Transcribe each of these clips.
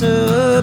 Disappear.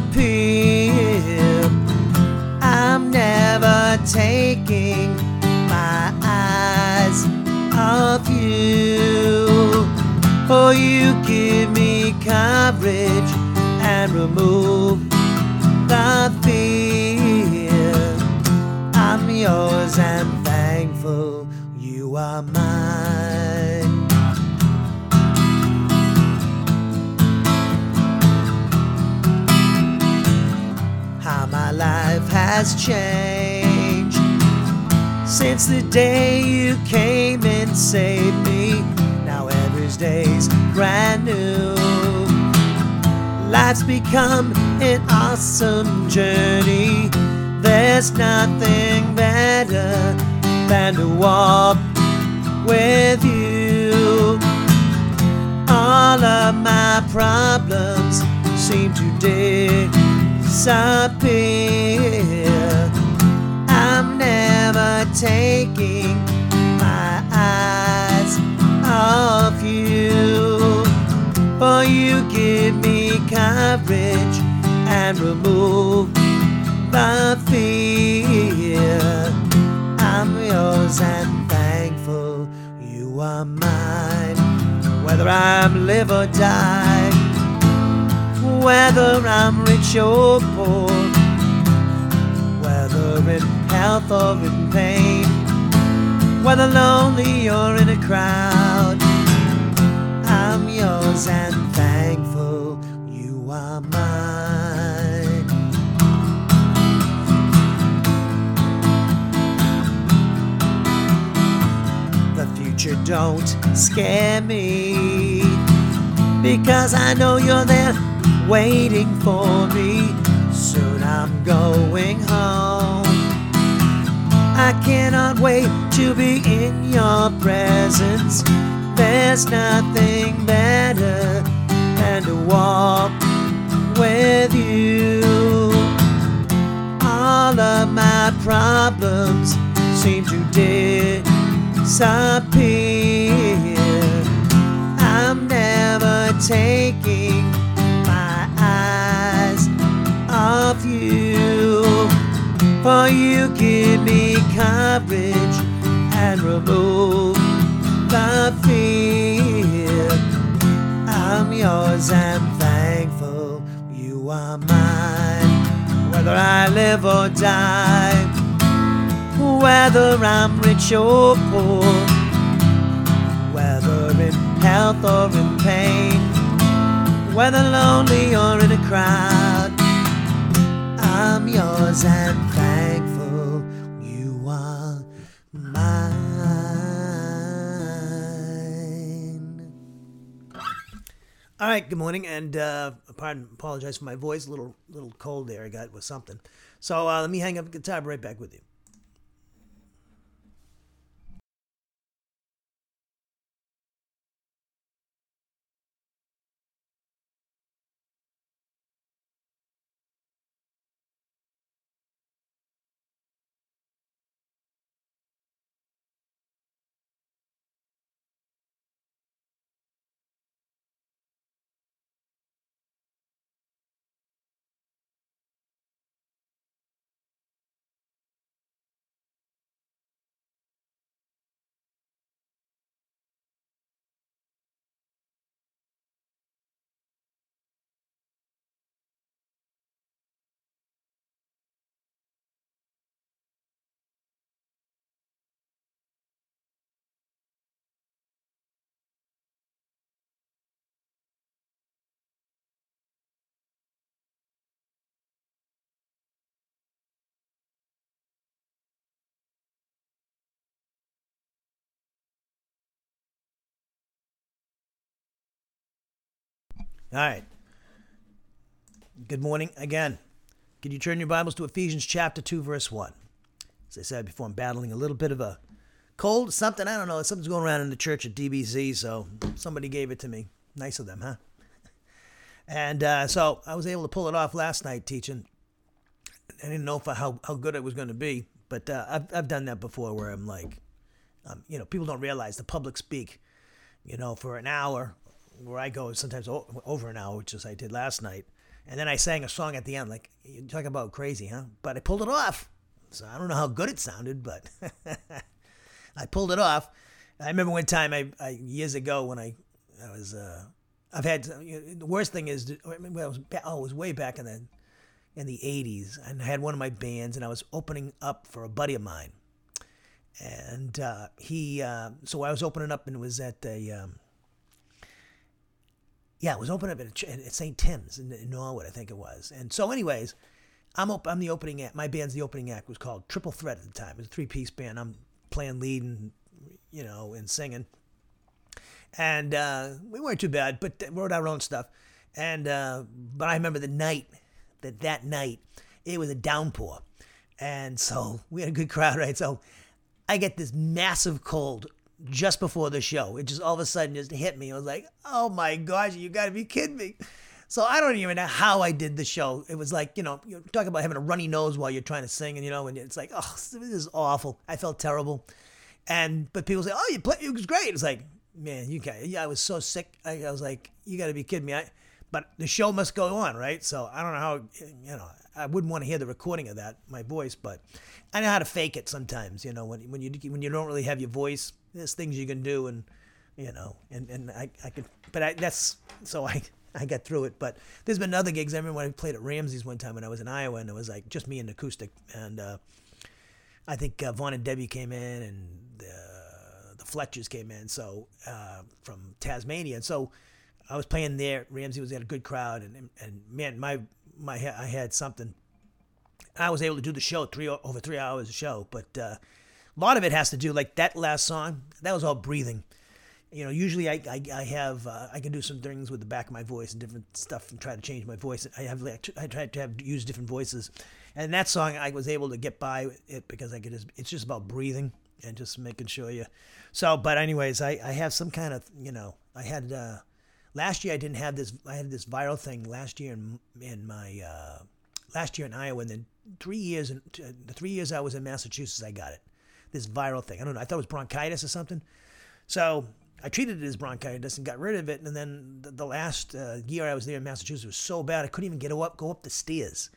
Since the day you came and saved me. Now every day's brand new. Life's become an awesome journey. There's nothing better than to walk with you. All of my problems seem to disappear. Taking my eyes off you. For you give me courage and remove the fear. I'm yours and thankful you are mine. Whether I'm live or die, whether I'm rich or poor, whether in health or in pain, whether lonely or in a crowd, I'm yours and thankful you are mine. The future don't scare me because I know you're there waiting for me. Soon I'm going home. I cannot wait to be in your presence. There's nothing better than to walk with you. All of my problems seem to disappear. I'm never taking my eyes off you. For you give me courage remove the fear. I'm yours and thankful you are mine. Whether I live or die, whether I'm rich or poor, whether in health or in pain, whether lonely or in a crowd, I'm yours and All right, good morning, and uh, pardon, apologize for my voice, a little little cold there I got with something. So uh, let me hang up the guitar, be right back with you. All right. Good morning again. Can you turn your Bibles to Ephesians chapter 2, verse 1? As I said before, I'm battling a little bit of a cold, something, I don't know, something's going around in the church at DBC, so somebody gave it to me. Nice of them, huh? And uh, so I was able to pull it off last night teaching. I didn't know I, how, how good it was going to be, but uh, I've, I've done that before where I'm like, um, you know, people don't realize the public speak, you know, for an hour, where I go sometimes over an hour, which is I did last night. And then I sang a song at the end, like, you talk about crazy, huh? But I pulled it off. So I don't know how good it sounded, but I pulled it off. I remember one time, I, I years ago when I, I was, uh, I've had you know, the worst thing is, well, it was, oh, it was way back in the in the '80s, and I had one of my bands, and I was opening up for a buddy of mine, and uh, he, uh, so I was opening up, and it was at a, um, yeah, it was opening up at, at St. Tim's in, in Norwood, I think it was, and so, anyways. I'm op- I'm the opening act. My band's the opening act was called Triple Threat at the time. It was a three piece band. I'm playing lead and you know and singing and uh, we weren't too bad, but we wrote our own stuff. And uh, but I remember the night that that night it was a downpour, and so we had a good crowd, right? So I get this massive cold just before the show. It just all of a sudden just hit me. I was like, oh my gosh, you got to be kidding me. So I don't even know how I did the show. It was like, you know, you talk about having a runny nose while you're trying to sing, and you know, and it's like, oh, this is awful. I felt terrible. And but people say, oh, you play, it was great. It's like, man, you got yeah, I was so sick. I, I was like, you got to be kidding me. I, but the show must go on, right? So I don't know how, you know, I wouldn't want to hear the recording of that, my voice, but I know how to fake it sometimes. You know, when when you when you don't really have your voice, there's things you can do, and you know, and and I I could, but I that's so I. I got through it, but there's been other gigs. I remember when I played at Ramsey's one time when I was in Iowa, and it was like just me and acoustic, and uh, I think uh, Vaughn and Debbie came in, and uh, the Fletchers came in, so uh, from Tasmania, and so I was playing there. Ramsey was at a good crowd, and and man, my my I had something. I was able to do the show three over three hours a show, but uh, a lot of it has to do like that last song. That was all breathing. You know, usually I I, I have uh, I can do some things with the back of my voice and different stuff and try to change my voice. I have I try to have use different voices, and that song I was able to get by it because I could just it's just about breathing and just making sure you. So, but anyways, I I have some kind of you know I had uh, last year I didn't have this I had this viral thing last year in in my uh, last year in Iowa and then three years in uh, the three years I was in Massachusetts I got it this viral thing I don't know I thought it was bronchitis or something so I treated it as bronchitis and got rid of it and then the, the last uh, year I was there in Massachusetts was so bad I couldn't even get up go up the stairs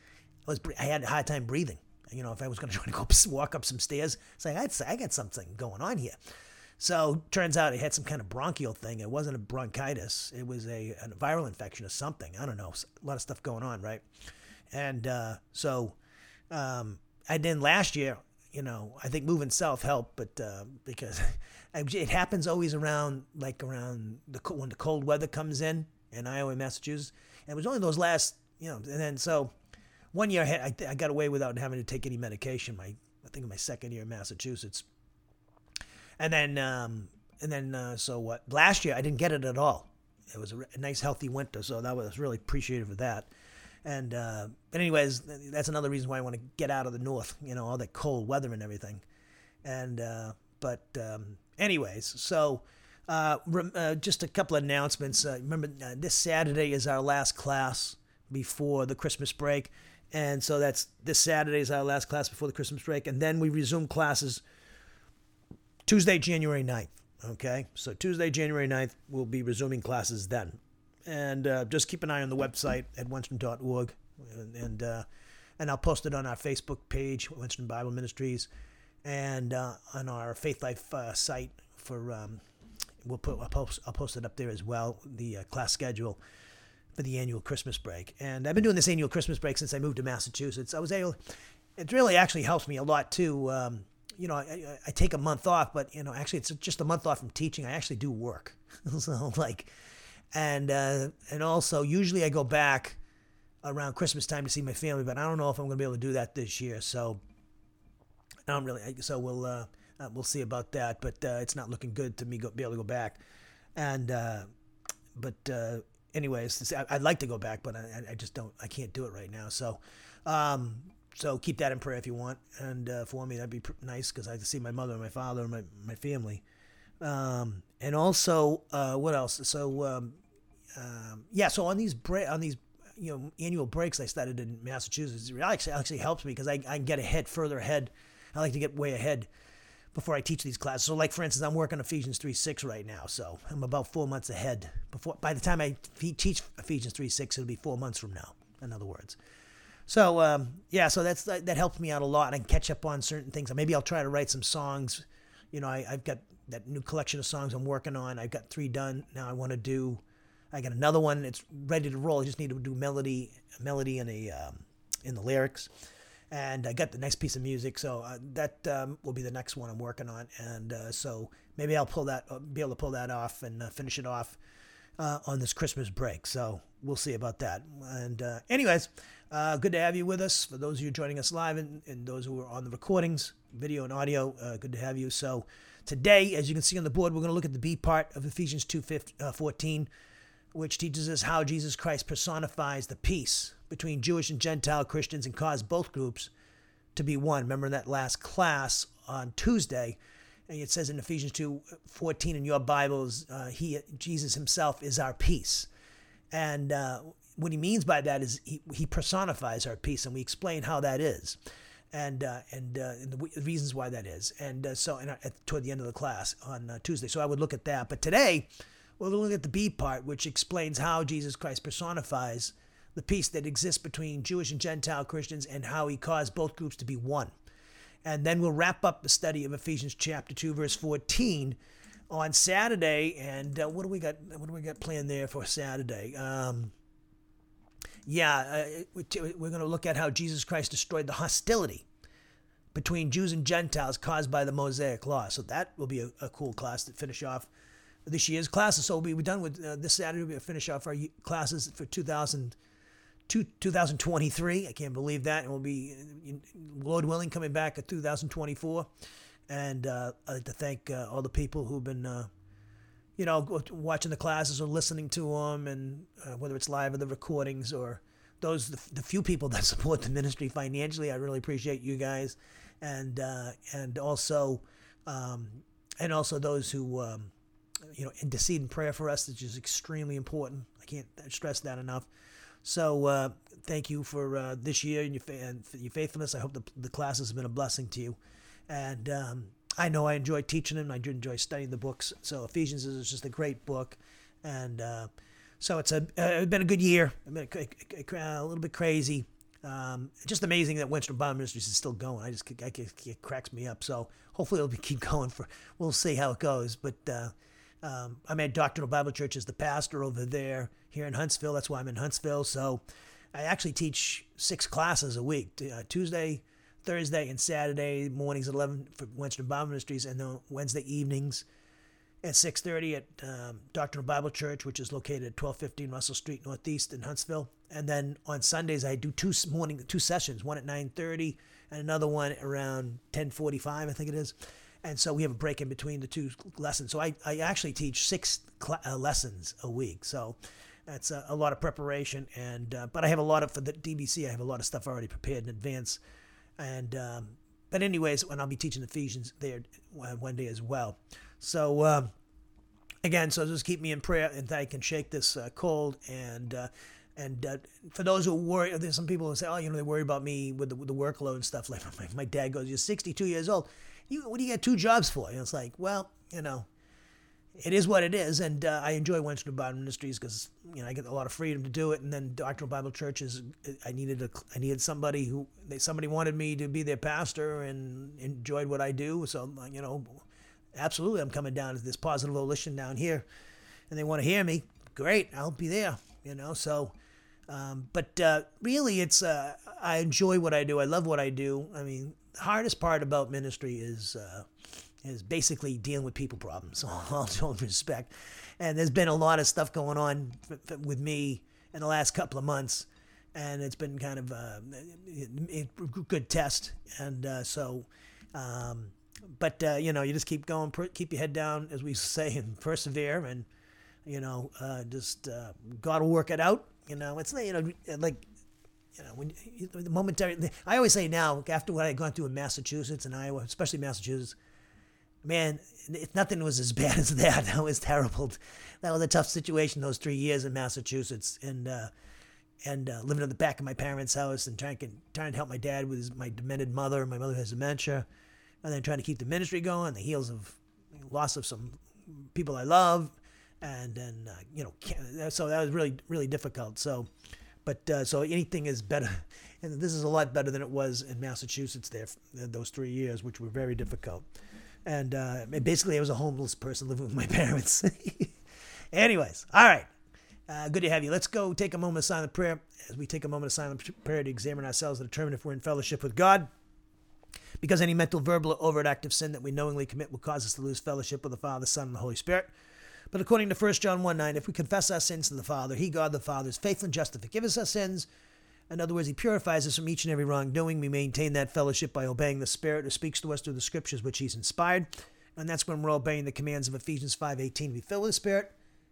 I was I had a hard time breathing you know, if I was going to try to go up, walk up some stairs, it's like, I'd say, I got something going on here. So turns out it had some kind of bronchial thing. It wasn't a bronchitis. It was a, a viral infection or something. I don't know. A lot of stuff going on, right? And uh, so um, I did last year. You know, I think moving south helped, but uh, because it happens always around like around the when the cold weather comes in in Iowa and Massachusetts. And it was only those last, you know, and then so one year I, had, I, I got away without having to take any medication. My I think in my second year in Massachusetts, and then um, and then uh, so what? Last year I didn't get it at all. It was a, a nice healthy winter, so that was really appreciative of that. And uh, but anyways, that's another reason why I want to get out of the north. You know, all that cold weather and everything. And uh, but um, anyways, so. Uh, uh, just a couple of announcements. Uh, remember, this Saturday is our last class before the Christmas break. And so that's this Saturday is our last class before the Christmas break. And then we resume classes Tuesday, January 9th. Okay. So Tuesday, January 9th, we'll be resuming classes then. And uh, just keep an eye on the website at wenstrom.org. And, and, uh, and I'll post it on our Facebook page, Wenstrom Bible Ministries, and uh, on our Faith Life uh, site for. Um, we'll put I'll post, I'll post it up there as well. The uh, class schedule for the annual Christmas break. And I've been doing this annual Christmas break since I moved to Massachusetts. I was able, it really actually helps me a lot too. Um, you know, I, I, take a month off, but you know, actually, it's just a month off from teaching. I actually do work, so like, and uh, and also usually I go back around Christmas time to see my family, but I don't know if I'm going to be able to do that this year. So I don't really. So we'll uh, uh, we'll see about that, but uh, it's not looking good to me go, be able to go back, and uh, but uh, anyways, I'd like to go back, but I, I just don't. I can't do it right now. So, um, so keep that in prayer if you want, and uh, for me that'd be pr- nice because I to see my mother and my father and my my family, um, and also uh, what else? So um, um, yeah, so on these break on these you know annual breaks I started in Massachusetts, it actually actually helps me because I I can get ahead further ahead. I like to get way ahead before I teach these classes. So, like for instance, I'm working Ephesians 3:6 right now, so I'm about four months ahead. Before by the time I teach Ephesians 3:6, it'll be four months from now. In other words, so um, yeah, so that's that, that helps me out a lot. I can catch up on certain things. Maybe I'll try to write some songs. You know, I, I've got that new collection of songs I'm working on. I've got three done now. I want to do. I got another one. It's ready to roll. I just need to do melody, melody, and a um, in the lyrics and I got the next piece of music. So uh, that um, will be the next one I'm working on, and uh, so maybe I'll pull that, uh, be able to pull that off and uh, finish it off uh, on this Christmas break. So we'll see about that. And uh, good to have you with us. For those of you joining us live and, and those who are on the recordings, video and audio, good to have you. So today, as you can see on the board, we're going to look at the B part of Ephesians 2 14, which teaches us how Jesus Christ personifies the peace between Jewish and Gentile Christians and caused both groups to be one. Remember in that last class on Tuesday, and it says in Ephesians 2 14 in your Bibles, uh, he, Jesus himself is our peace. And uh, what he means by that is he, he personifies our peace, and we explain how that is. And uh, and, uh, and, the reasons why that is, and uh, so and, toward the end of the class on uh, Tuesday, so I would look at that. But today, we're going to look at the B part, which explains how Jesus Christ personifies the peace that exists between Jewish and Gentile Christians and how he caused both groups to be one. And then we'll wrap up the study of Ephesians chapter 2, verse 14 on Saturday. And uh, what do we got? What do we got planned there for Saturday? Um, yeah, uh, we're going to look at how Jesus Christ destroyed the hostility between Jews and Gentiles caused by the Mosaic Law. So that will be a, a cool class to finish off this year's classes. So we'll be done with uh, this Saturday. We'll finish off our classes for 2000- two, 2023. I can't believe that. And we'll be, Lord willing, coming back at 2024. And uh, I'd like to thank uh, all the people who've been, uh, you know, watching the classes or listening to them, and uh, whether it's live or the recordings or those the, the, few people that support the ministry financially. I really appreciate you guys, and uh, and also um, and also those who. Um, you know, intercede in prayer for us, which is extremely important. I can't stress that enough. So uh, thank you for uh, this year and your, and your faithfulness. I hope the, the class has been a blessing to you. And um, I know I enjoy teaching them. I do enjoy studying the books. So Ephesians is just a great book. And uh, so it's a, uh, it's been a good year. Been a, a, a, little bit crazy. Um, just amazing that Wenstrom Bible Ministries is still going. I just I, it cracks me up. So hopefully it'll be, keep going for. We'll see how it goes. But uh, um, I'm at Doctrinal Bible Church as the pastor over there here in Huntsville. That's why I'm in Huntsville. So I actually teach six classes a week uh, Tuesday, Thursday, and Saturday mornings at 11 for Wenstrom Bible Ministries, and then Wednesday evenings at 6.30 at um, Doctrinal Bible Church, which is located at 1215 Russell Street Northeast in Huntsville. And then on Sundays, I do two morning two sessions, one at 9.30 and another one around 10.45, I think it is and so we have a break in between the two lessons. So I, I actually teach six cl- uh, lessons a week. So that's a, a lot of preparation. And uh, but I have a lot of for the DBC. I have a lot of stuff already prepared in advance. And um, but anyways, when I'll be teaching Ephesians there uh, one day as well. So. Um, again, so just keep me in prayer and that I can shake this uh, cold. And uh, and uh, for those who worry, there's some people who say, oh, you know, they worry about me with the, with the workload and stuff. Like my, my dad goes, you're 62 years old you, what do you get two jobs for? And it's like, well, you know, it is what it is, and uh, I enjoy Wenstrom Bible Ministries because you know I get a lot of freedom to do it. And then Doctrinal Bible Churches, I needed a, I needed somebody who they, somebody wanted me to be their pastor and enjoyed what I do. So you know, absolutely, I'm coming down to this positive volition down here, and they want to hear me. Great, I'll be there. You know, so. Um, but uh, really, it's uh, I enjoy what I do. I love what I do. I mean, the hardest part about ministry is uh, is basically dealing with people problems. All due respect, and there's been a lot of stuff going on with me in the last couple of months, and it's been kind of uh, a, good test. And uh, so, um, but uh, you know, you just keep going, keep your head down, as we say, and persevere. And You know, uh, just uh, God will work it out. You know, it's you know like you know when the momentary. I always say now after what I had gone through in Massachusetts and Iowa, especially Massachusetts, man, it, nothing was as bad as that. That was terrible. That was a tough situation. Those three years in Massachusetts and. Uh, and uh, living in the back of my parents' house and trying to, trying to help my dad with his, my demented mother. My mother has dementia, and then trying to keep the ministry going. The heels of loss of some people I love, and then uh, you know, so that was really really difficult. So, but uh, so anything is better, and this is a lot better than it was in Massachusetts there those three years, which were very difficult. And uh, basically, I was a homeless person living with my parents. Anyways, all right. Uh, good to have you. Let's go take a moment of silent prayer. As we take a moment of silent prayer to examine ourselves and determine if we're in fellowship with God. Because any mental, verbal, or overt act of sin that we knowingly commit will cause us to lose fellowship with the Father, Son, and the Holy Spirit. But according to 1 John 1 9, if we confess our sins to the Father, He, God the Father, is faithful and just to forgive us our sins. In other words, He purifies us from each and every wrongdoing. We maintain that fellowship by obeying the Spirit who speaks to us through the Scriptures which He's inspired. And that's when we're obeying the commands of Ephesians 5.18, be filled with the Spirit,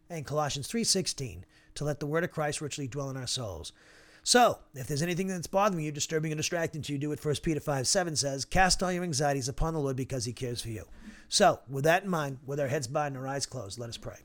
and Colossians 3.16, to let the word of Christ richly dwell in our souls. So, if there's anything that's bothering you, disturbing, and distracting to you, do what 1 Peter 5 7 says Cast all your anxieties upon the Lord because he cares for you. So, with that in mind, with our heads bowed and our eyes closed, let us pray.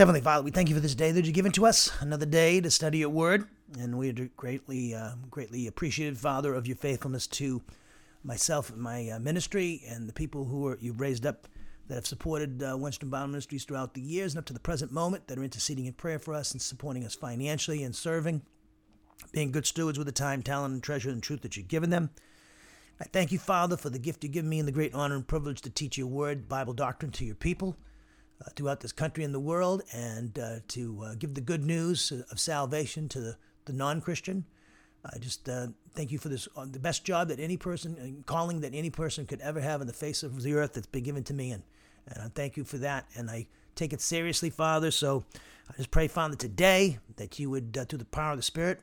Heavenly Father, we thank you for this day that you've given to us, another day to study your word, and we are greatly, uh, greatly appreciated, Father, of your faithfulness to myself and my uh, ministry and the people who are, you've raised up that have supported uh, Wenstrom Bible Ministries throughout the years and up to the present moment that are interceding in prayer for us and supporting us financially and serving, being good stewards with the time, talent, and treasure and truth that you've given them. I thank you, Father, for the gift you give me and the great honor and privilege to teach your word, Bible doctrine to your people uh, throughout this country and the world and uh, to uh, give the good news of salvation to the, the non Christian. I just uh, thank you for this, uh, the best job that any person, uh, calling that any person could ever have in the face of the earth that's been given to me. And, and I thank you for that. And I take it seriously, Father. So I just pray, Father, today that you would, through the power of the Spirit,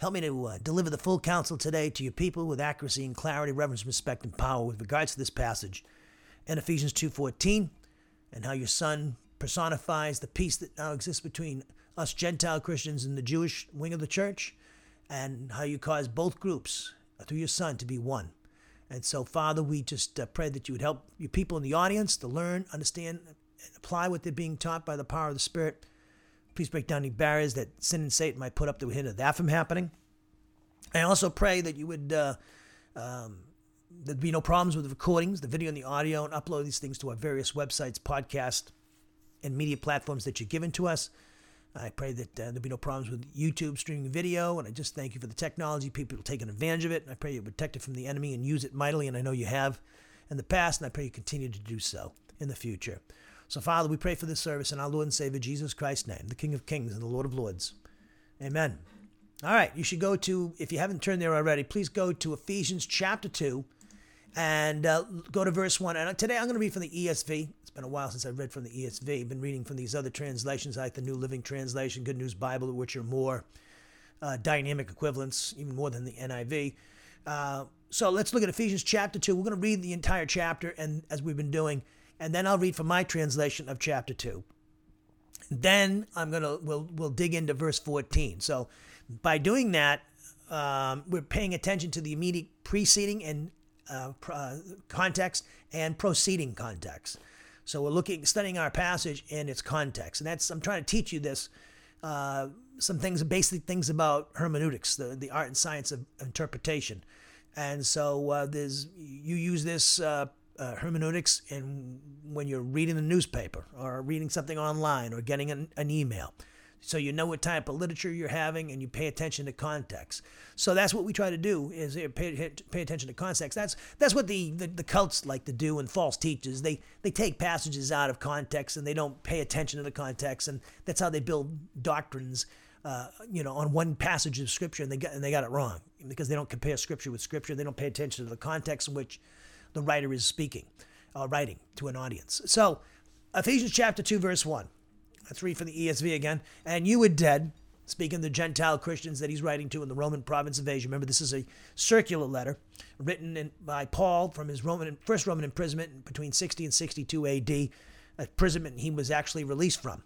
help me to deliver the full counsel today to your people with accuracy and clarity, reverence, respect, and power with regards to this passage in Ephesians 2.14 and how your son personifies the peace that now exists between us Gentile Christians and the Jewish wing of the church, and how you cause both groups through your son to be one. And so, Father, we just uh, pray that you would help your people in the audience to learn, understand, and apply what they're being taught by the power of the Spirit. Please break down any barriers that sin and Satan might put up would hinder that from happening. I also pray that you would uh, um, there'd be no problems with the recordings, the video and the audio, and upload these things to our various websites, podcast, and media platforms that you've given to us. I pray that uh, there'll be no problems with YouTube streaming video, and I just thank you for the technology, people taking advantage of it. I pray you protect it from the enemy and use it mightily, and I know you have in the past, and I pray you continue to do so in the future. So, Father, we pray for this service in our Lord and Savior Jesus Christ's name, the King of Kings and the Lord of Lords. Amen. All right, you should go to, if you haven't turned there already, please go to Ephesians chapter 2 and uh, go to verse 1. And today I'm going to read from the ESV. It's been a while since I've read from the ESV. I've been reading from these other translations, like the New Living Translation, Good News Bible, which are more uh, dynamic equivalents, even more than the NIV. Uh, so let's look at Ephesians chapter 2. We're going to read the entire chapter, and as we've been doing, and then I'll read from my translation of chapter 2. Then I'm going to, we'll, we'll dig into verse 14. So by doing that, um, we're paying attention to the immediate preceding and uh, uh, context and proceeding context. So we're looking, studying our passage in its context, and that's I'm trying to teach you this. Uh, some things, basic things about hermeneutics, the, the art and science of interpretation. And so uh, there's you use this uh, uh, hermeneutics in when you're reading the newspaper or reading something online or getting an, an email. So you know what type of literature you're having and you pay attention to context. So that's what we try to do is uh, pay, pay attention to context. That's that's what the, the, the cults like to do and false teachers. They they take passages out of context and they don't pay attention to the context and that's how they build doctrines uh, you know, on one passage of scripture and they got and they got it wrong because they don't compare scripture with scripture. They don't pay attention to the context in which the writer is speaking, uh, writing to an audience. So, Ephesians chapter 2, verse 1. Let's read from the ESV again. And you were dead, speaking the Gentile Christians that he's writing to in the Roman province of Asia. Remember, this is a circular letter written in, by Paul from his Roman first Roman imprisonment between 60 and 62 AD, imprisonment he was actually released from.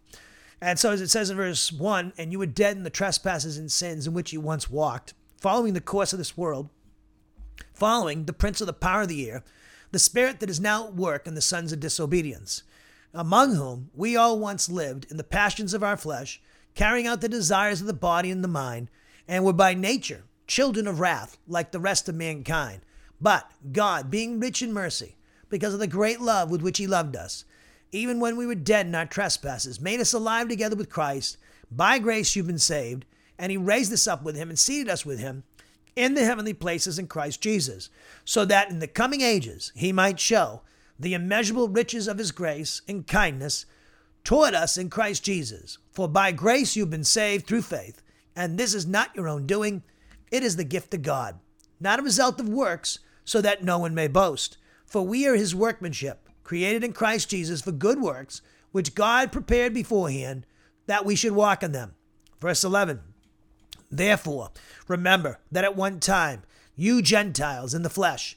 And so, as it says in verse 1, and you were dead in the trespasses and sins in which you once walked, following the course of this world, following the prince of the power of the air, the spirit that is now at work in the sons of disobedience, among whom we all once lived in the passions of our flesh, carrying out the desires of the body and the mind, and were by nature children of wrath, like the rest of mankind. But God, being rich in mercy, because of the great love with which He loved us, even when we were dead in our trespasses, made us alive together with Christ. By grace you've been saved, and He raised us up with Him and seated us with Him in the heavenly places in Christ Jesus, so that in the coming ages He might show the immeasurable riches of His grace and kindness toward us in Christ Jesus. For by grace you've been saved through faith, and this is not your own doing, it is the gift of God, not a result of works, so that no one may boast. For we are His workmanship created in Christ Jesus for good works, which God prepared beforehand that we should walk in them. Verse 11 Therefore, remember that at one time, you Gentiles in the flesh,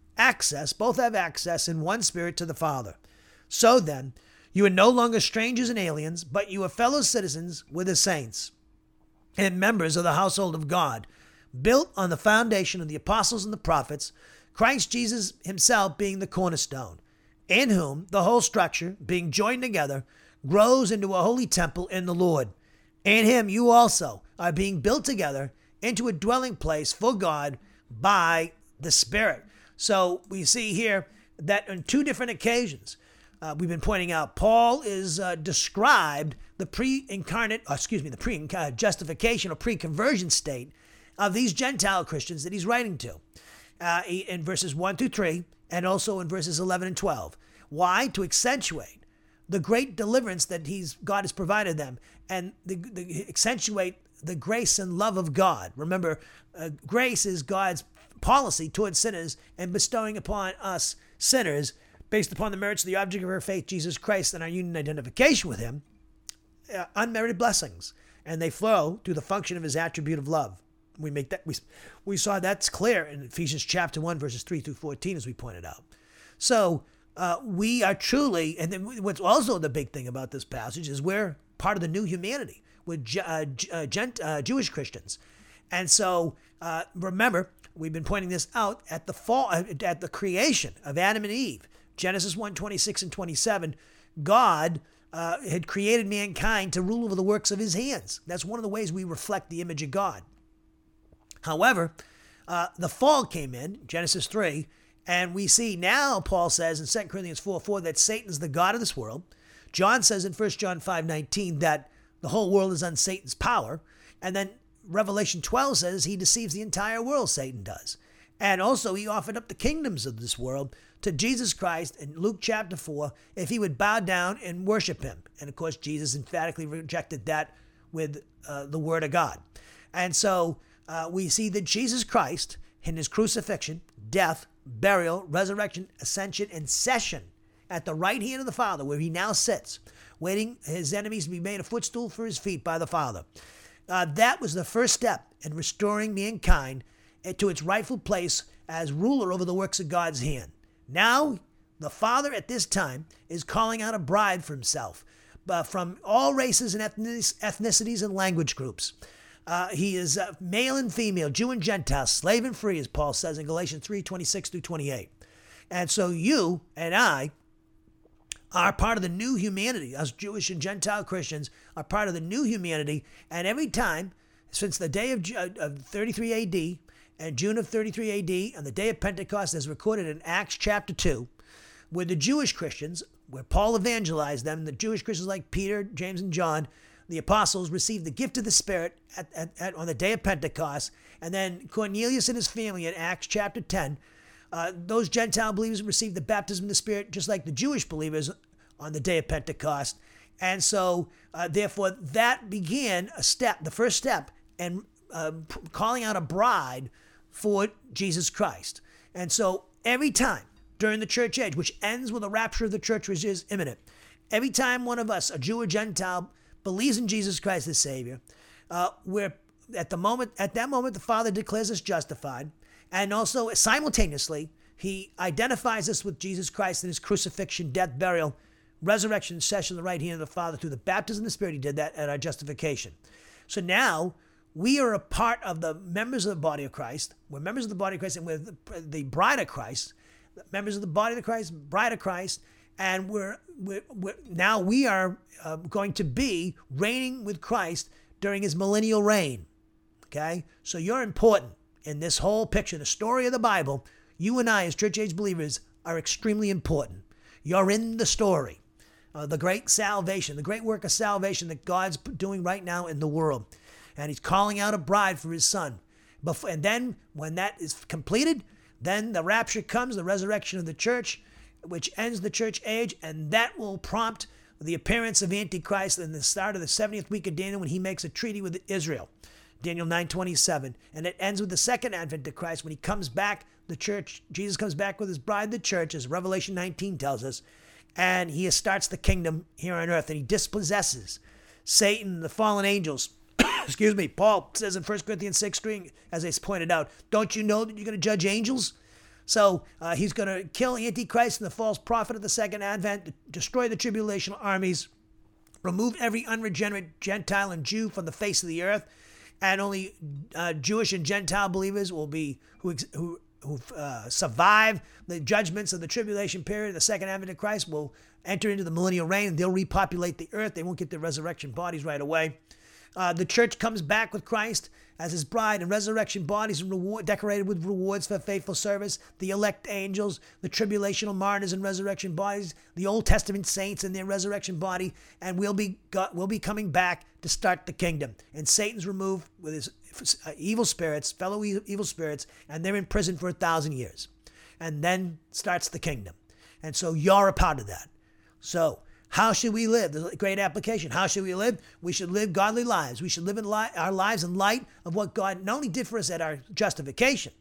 access, both have access in one spirit to the Father. So then, you are no longer strangers and aliens, but you are fellow citizens with the saints and members of the household of God, built on the foundation of the apostles and the prophets, Christ Jesus himself being the cornerstone, in whom the whole structure, being joined together, grows into a holy temple in the Lord. In him you also are being built together into a dwelling place for God by the Spirit. So we see here that on two different occasions, uh, we've been pointing out Paul is uh, described the pre-incarnate, uh, excuse me, the pre-justification or pre-conversion state of these Gentile Christians that he's writing to uh, in verses 1 through 3 and also in verses 11 and 12. Why? To accentuate the great deliverance that he's God has provided them and the, the accentuate the grace and love of God. Remember, uh, grace is God's policy towards sinners and bestowing upon us sinners based upon the merits of the object of our faith, Jesus Christ, and our union identification with him, uh, unmerited blessings. And they flow through the function of his attribute of love. We make that we we saw that's clear in Ephesians chapter 1 verses 3 through 14 as we pointed out. So, uh, we are truly, and then what's also the big thing about this passage is we're part of the new humanity with uh, uh, gent, uh, Jewish Christians. And so uh, remember, we've been pointing this out at the fall, uh, at the creation of Adam and Eve, Genesis 1 26 and 27. God had created mankind to rule over the works of his hands. That's one of the ways we reflect the image of God. However, the fall came in, Genesis 3, and we see now, Paul says in 2 Corinthians 4 4, that Satan's the God of this world. John says in 1 John 5 19 that the whole world is on Satan's power. And then Revelation 12 says he deceives the entire world, Satan does. And also, he offered up the kingdoms of this world to Jesus Christ in Luke chapter 4 if he would bow down and worship him. And of course, Jesus emphatically rejected that with uh, the word of God. And so uh, we see that Jesus Christ, in his crucifixion, death, burial, resurrection, ascension, and session at the right hand of the Father, where he now sits, waiting his enemies to be made a footstool for his feet by the Father. Uh, that was the first step in restoring mankind to its rightful place as ruler over the works of God's hand. Now, the Father at this time is calling out a bride for himself uh, from all races and ethnicities and language groups. Uh, he is uh, male and female, Jew and Gentile, slave and free, as Paul says in Galatians 3 26 through 28. And so you and I are part of the new humanity. Us Jewish and Gentile Christians are part of the new humanity. And every time, since the day of, uh, of 33 AD and June of 33 AD, and the day of Pentecost, as recorded in Acts chapter 2, where the Jewish Christians, where Paul evangelized them, the Jewish Christians like Peter, James, and John, the apostles received the gift of the Spirit at, at, at, on the day of Pentecost. And then Cornelius and his family in Acts chapter 10 uh, those Gentile believers received the baptism of the Spirit just like the Jewish believers on the day of Pentecost. And so, uh, therefore, that began a step, the first step, and uh, calling out a bride for Jesus Christ. And so, every time during the church age, which ends with the rapture of the church, which is imminent, every time one of us, a Jew or Gentile, believes in Jesus Christ as Savior, uh, we're at the moment, at that moment, the Father declares us justified. And also, simultaneously, he identifies us with Jesus Christ in his crucifixion, death, burial, resurrection, session, the right hand of the Father through the baptism of the Spirit. He did that at our justification. So now we are a part of the members of the body of Christ. We're members of the body of Christ, and we're the, the bride of Christ, members of the body of Christ, bride of Christ, and we're, we're, we're now we are uh, going to be reigning with Christ during His millennial reign. Okay, so you're important in this whole picture, the story of the Bible, you and I, as church age believers, are extremely important. You're in the story. Uh, the great salvation, the great work of salvation that God's doing right now in the world. And He's calling out a bride for His Son. Before, and then, when that is completed, then the rapture comes, the resurrection of the church, which ends the church age, and that will prompt the appearance of Antichrist in the start of the 70th week of Daniel when he makes a treaty with Israel. Daniel 9:27, and it ends with the second advent of Christ when he comes back, the church, Jesus comes back with his bride, the church, as Revelation 19 tells us, and he starts the kingdom here on earth and he dispossesses Satan, the fallen angels. Excuse me, Paul says in 1 Corinthians 6 3, as I pointed out, don't you know that you're going to judge angels? So uh, he's going to kill Antichrist and the false prophet of the second advent, destroy the tribulational armies, remove every unregenerate Gentile and Jew from the face of the earth, and only uh, Jewish and Gentile believers will be who who who uh, survive the judgments of the tribulation period, the second advent of Christ will enter into the millennial reign. They'll repopulate the earth. They won't get their resurrection bodies right away. Uh, the church comes back with Christ as his bride and resurrection bodies and reward, decorated with rewards for faithful service. The elect angels, the tribulational martyrs and resurrection bodies, the Old Testament saints and their resurrection body, and we'll be got, we'll be coming back to start the kingdom. And Satan's removed with his uh, evil spirits, fellow evil spirits, and they're in prison for a thousand years. And then starts the kingdom. And so you're a part of that. So how should we live? There's a great application. How should we live? We should live godly lives. We should live in li- our lives in light of what God not only did for us at our justification,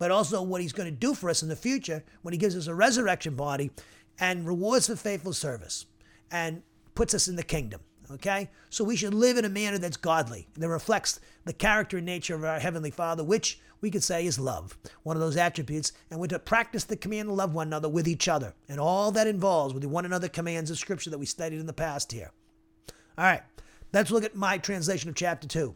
but also what He's going to do for us in the future when He gives us a resurrection body and rewards for faithful service and puts us in the kingdom. Okay? So we should live in a manner that's godly, that reflects the character and nature of our Heavenly Father, which we could say is love, one of those attributes, and we're to practice the command to love one another with each other, and all that involves with the one another commands of Scripture that we studied in the past here. All right, let's look at my translation of chapter 2.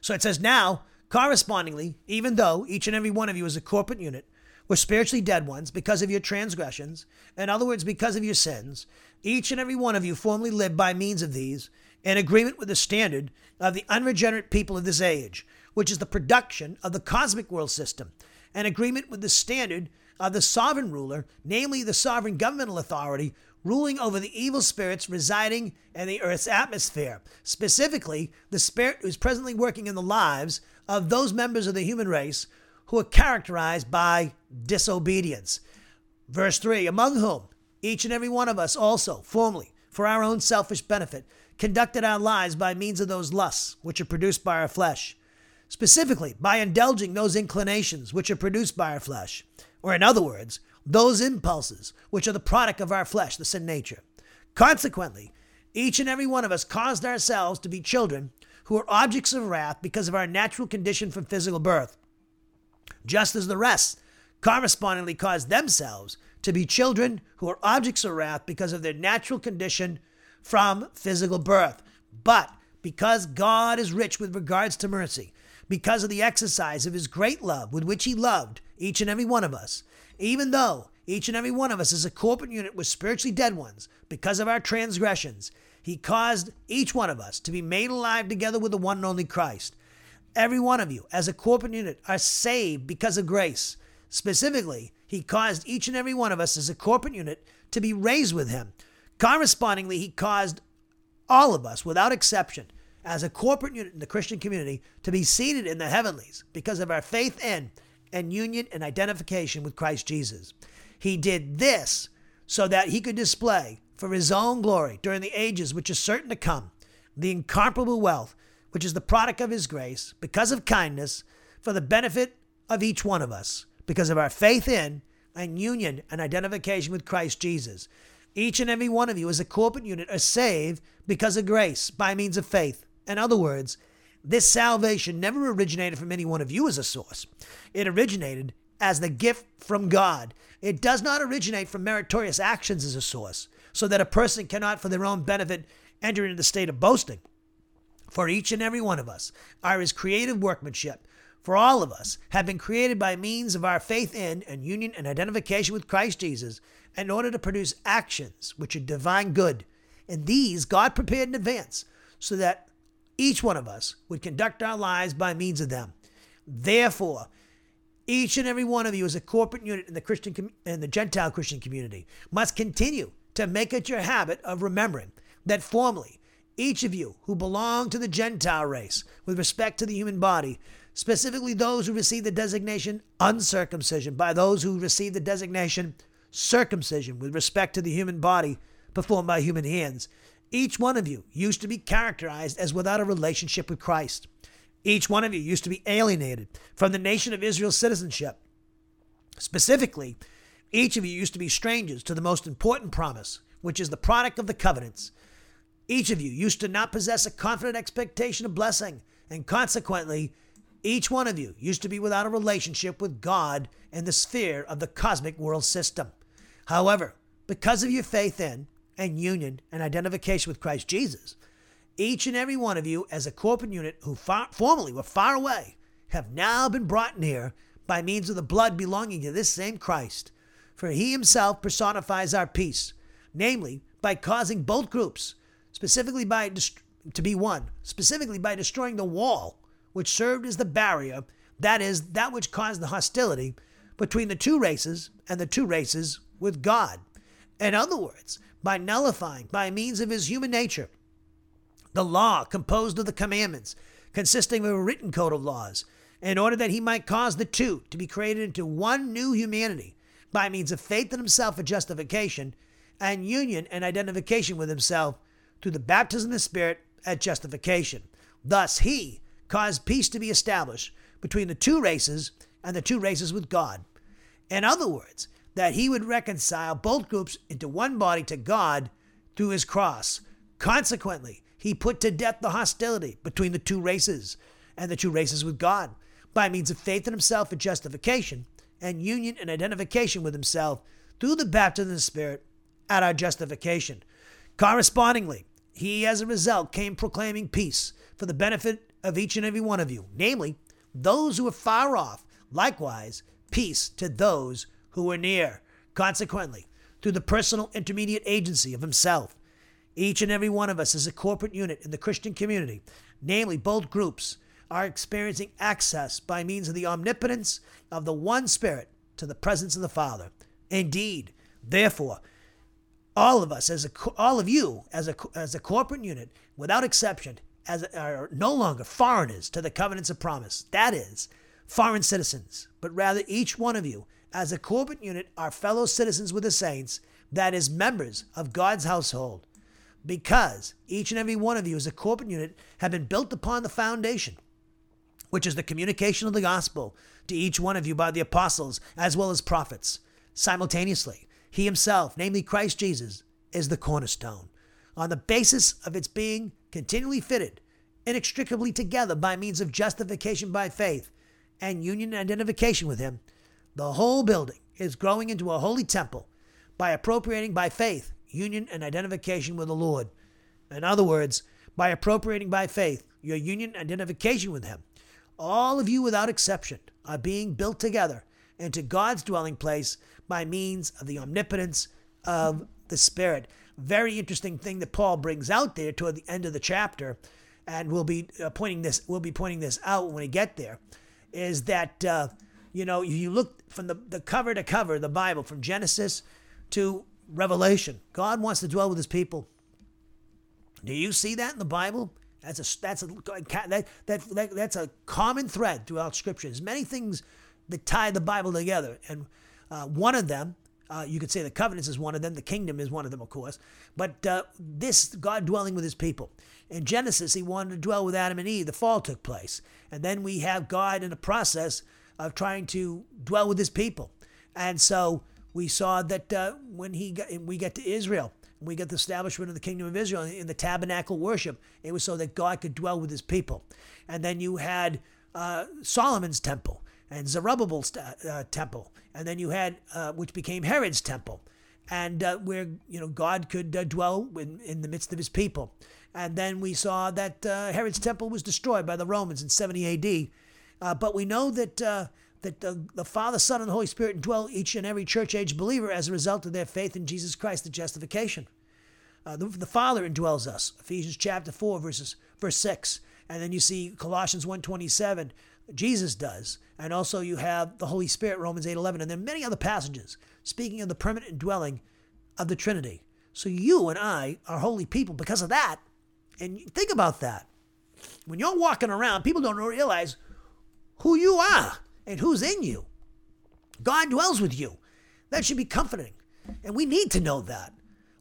So it says, Now, correspondingly, even though each and every one of you is a corporate unit, were spiritually dead ones because of your transgressions, in other words, because of your sins, each and every one of you formerly lived by means of these, in agreement with the standard of the unregenerate people of this age, which is the production of the cosmic world system, an agreement with the standard of the sovereign ruler, namely the sovereign governmental authority ruling over the evil spirits residing in the earth's atmosphere, specifically the spirit who is presently working in the lives of those members of the human race who are characterized by disobedience. Verse 3 Among whom each and every one of us also, formerly, for our own selfish benefit, conducted our lives by means of those lusts which are produced by our flesh, specifically by indulging those inclinations which are produced by our flesh, or in other words, those impulses which are the product of our flesh, the sin nature. Consequently, each and every one of us caused ourselves to be children who are objects of wrath because of our natural condition from physical birth, just as the rest correspondingly caused themselves to be children who are objects of wrath because of their natural condition from physical birth. But because God is rich with regards to mercy, because of the exercise of his great love with which he loved each and every one of us, even though each and every one of us is a corporate unit with spiritually dead ones because of our transgressions, he caused each one of us to be made alive together with the one and only Christ. Every one of you, as a corporate unit, are saved because of grace. Specifically, he caused each and every one of us as a corporate unit to be raised with him. Correspondingly, he caused all of us, without exception, as a corporate unit in the Christian community, to be seated in the heavenlies because of our faith in and union and identification with Christ Jesus. He did this so that he could display for his own glory during the ages which are certain to come the incomparable wealth which is the product of his grace because of kindness for the benefit of each one of us because of our faith in and union and identification with Christ Jesus. Each and every one of you as a corporate unit are saved because of grace by means of faith. In other words, this salvation never originated from any one of you as a source. It originated as the gift from God. It does not originate from meritorious actions as a source, so that a person cannot, for their own benefit, enter into the state of boasting. For each and every one of us are his creative workmanship. For all of us have been created by means of our faith in and union and identification with Christ Jesus in order to produce actions which are divine good. And these God prepared in advance so that each one of us would conduct our lives by means of them. Therefore, each and every one of you as a corporate unit in the Christian in the Gentile Christian community must continue to make it your habit of remembering that formerly each of you who belonged to the Gentile race with respect to the human body, specifically those who receive the designation uncircumcision by those who receive the designation circumcision with respect to the human body performed by human hands, each one of you used to be characterized as without a relationship with Christ. Each one of you used to be alienated from the nation of Israel's citizenship. Specifically, each of you used to be strangers to the most important promise, which is the product of the covenants. Each of you used to not possess a confident expectation of blessing, and consequently, each one of you used to be without a relationship with God in the sphere of the cosmic world system. However, because of your faith in and union and identification with Christ Jesus. Each and every one of you, as a corporate unit who far, formerly were far away, have now been brought near by means of the blood belonging to this same Christ. For he himself personifies our peace, namely by causing both groups, specifically by to be one, specifically by destroying the wall which served as the barrier, that is, that which caused the hostility between the two races and the two races with God. In other words, by nullifying, by means of his human nature, the law composed of the commandments, consisting of a written code of laws, in order that he might cause the two to be created into one new humanity by means of faith in himself for justification and union and identification with himself through the baptism of the Spirit at justification. Thus, he caused peace to be established between the two races and the two races with God. In other words, that he would reconcile both groups into one body to God through his cross. Consequently, he put to death the hostility between the two races and the two races with God by means of faith in himself for justification and union and identification with himself through the baptism of the Spirit at our justification. Correspondingly, he as a result came proclaiming peace for the benefit of each and every one of you, namely, those who are far off, likewise, peace to those who are near. Consequently, through the personal intermediate agency of himself, each and every one of us as a corporate unit in the Christian community, namely both groups, are experiencing access by means of the omnipotence of the one Spirit to the presence of the Father. Indeed, therefore, all of us, as a, all of you, as a, as a corporate unit, without exception, as are no longer foreigners to the covenants of promise. That is, foreign citizens, but rather each one of you, as a corporate unit, are fellow citizens with the saints, that is, members of God's household. Because each and every one of you, as a corporate unit, have been built upon the foundation, which is the communication of the gospel to each one of you by the apostles as well as prophets. Simultaneously, he himself, namely Christ Jesus, is the cornerstone. On the basis of its being continually fitted, inextricably together by means of justification by faith and union and identification with him, the whole building is growing into a holy temple by appropriating by faith union and identification with the Lord. In other words, by appropriating by faith your union and identification with him, all of you without exception are being built together into God's dwelling place by means of the omnipotence of the Spirit. Very interesting thing that Paul brings out there toward the end of the chapter, and we'll be uh, pointing this we'll be pointing this out when we get there, is that uh, you know you look from the, the cover to cover the Bible from Genesis to Revelation. God wants to dwell with His people. Do you see that in the Bible? That's a that's a that, that, that that's a common thread throughout Scripture. There's many things that tie the Bible together, and uh, one of them, uh, you could say the covenants is one of them. The kingdom is one of them, of course. But uh, this God dwelling with His people. In Genesis, He wanted to dwell with Adam and Eve. The fall took place, and then we have God in the process of trying to dwell with His people. And so we saw that uh, when He got, we get to Israel, we get the establishment of the kingdom of Israel in the tabernacle worship. It was so that God could dwell with his people. And then you had uh, Solomon's temple and Zerubbabel's uh, temple. And then you had, uh, which became Herod's temple, and uh, where, you know, God could uh, dwell in, in the midst of his people. And then we saw that uh, Herod's temple was destroyed by the Romans in 70 AD. but we know that that the, the Father, Son, and the Holy Spirit dwell each and every church age believer as a result of their faith in Jesus Christ, the justification. Uh, the, the Father indwells us. Ephesians chapter 4, verses, verse 6. And then you see Colossians 1.27, Jesus does. And also you have the Holy Spirit, Romans 8.11. And then many other passages speaking of the permanent dwelling of the Trinity. So you and I are holy people because of that. And think about that. When you're walking around, people don't realize who you are and who's in you. God dwells with you. That should be comforting. And we need to know that.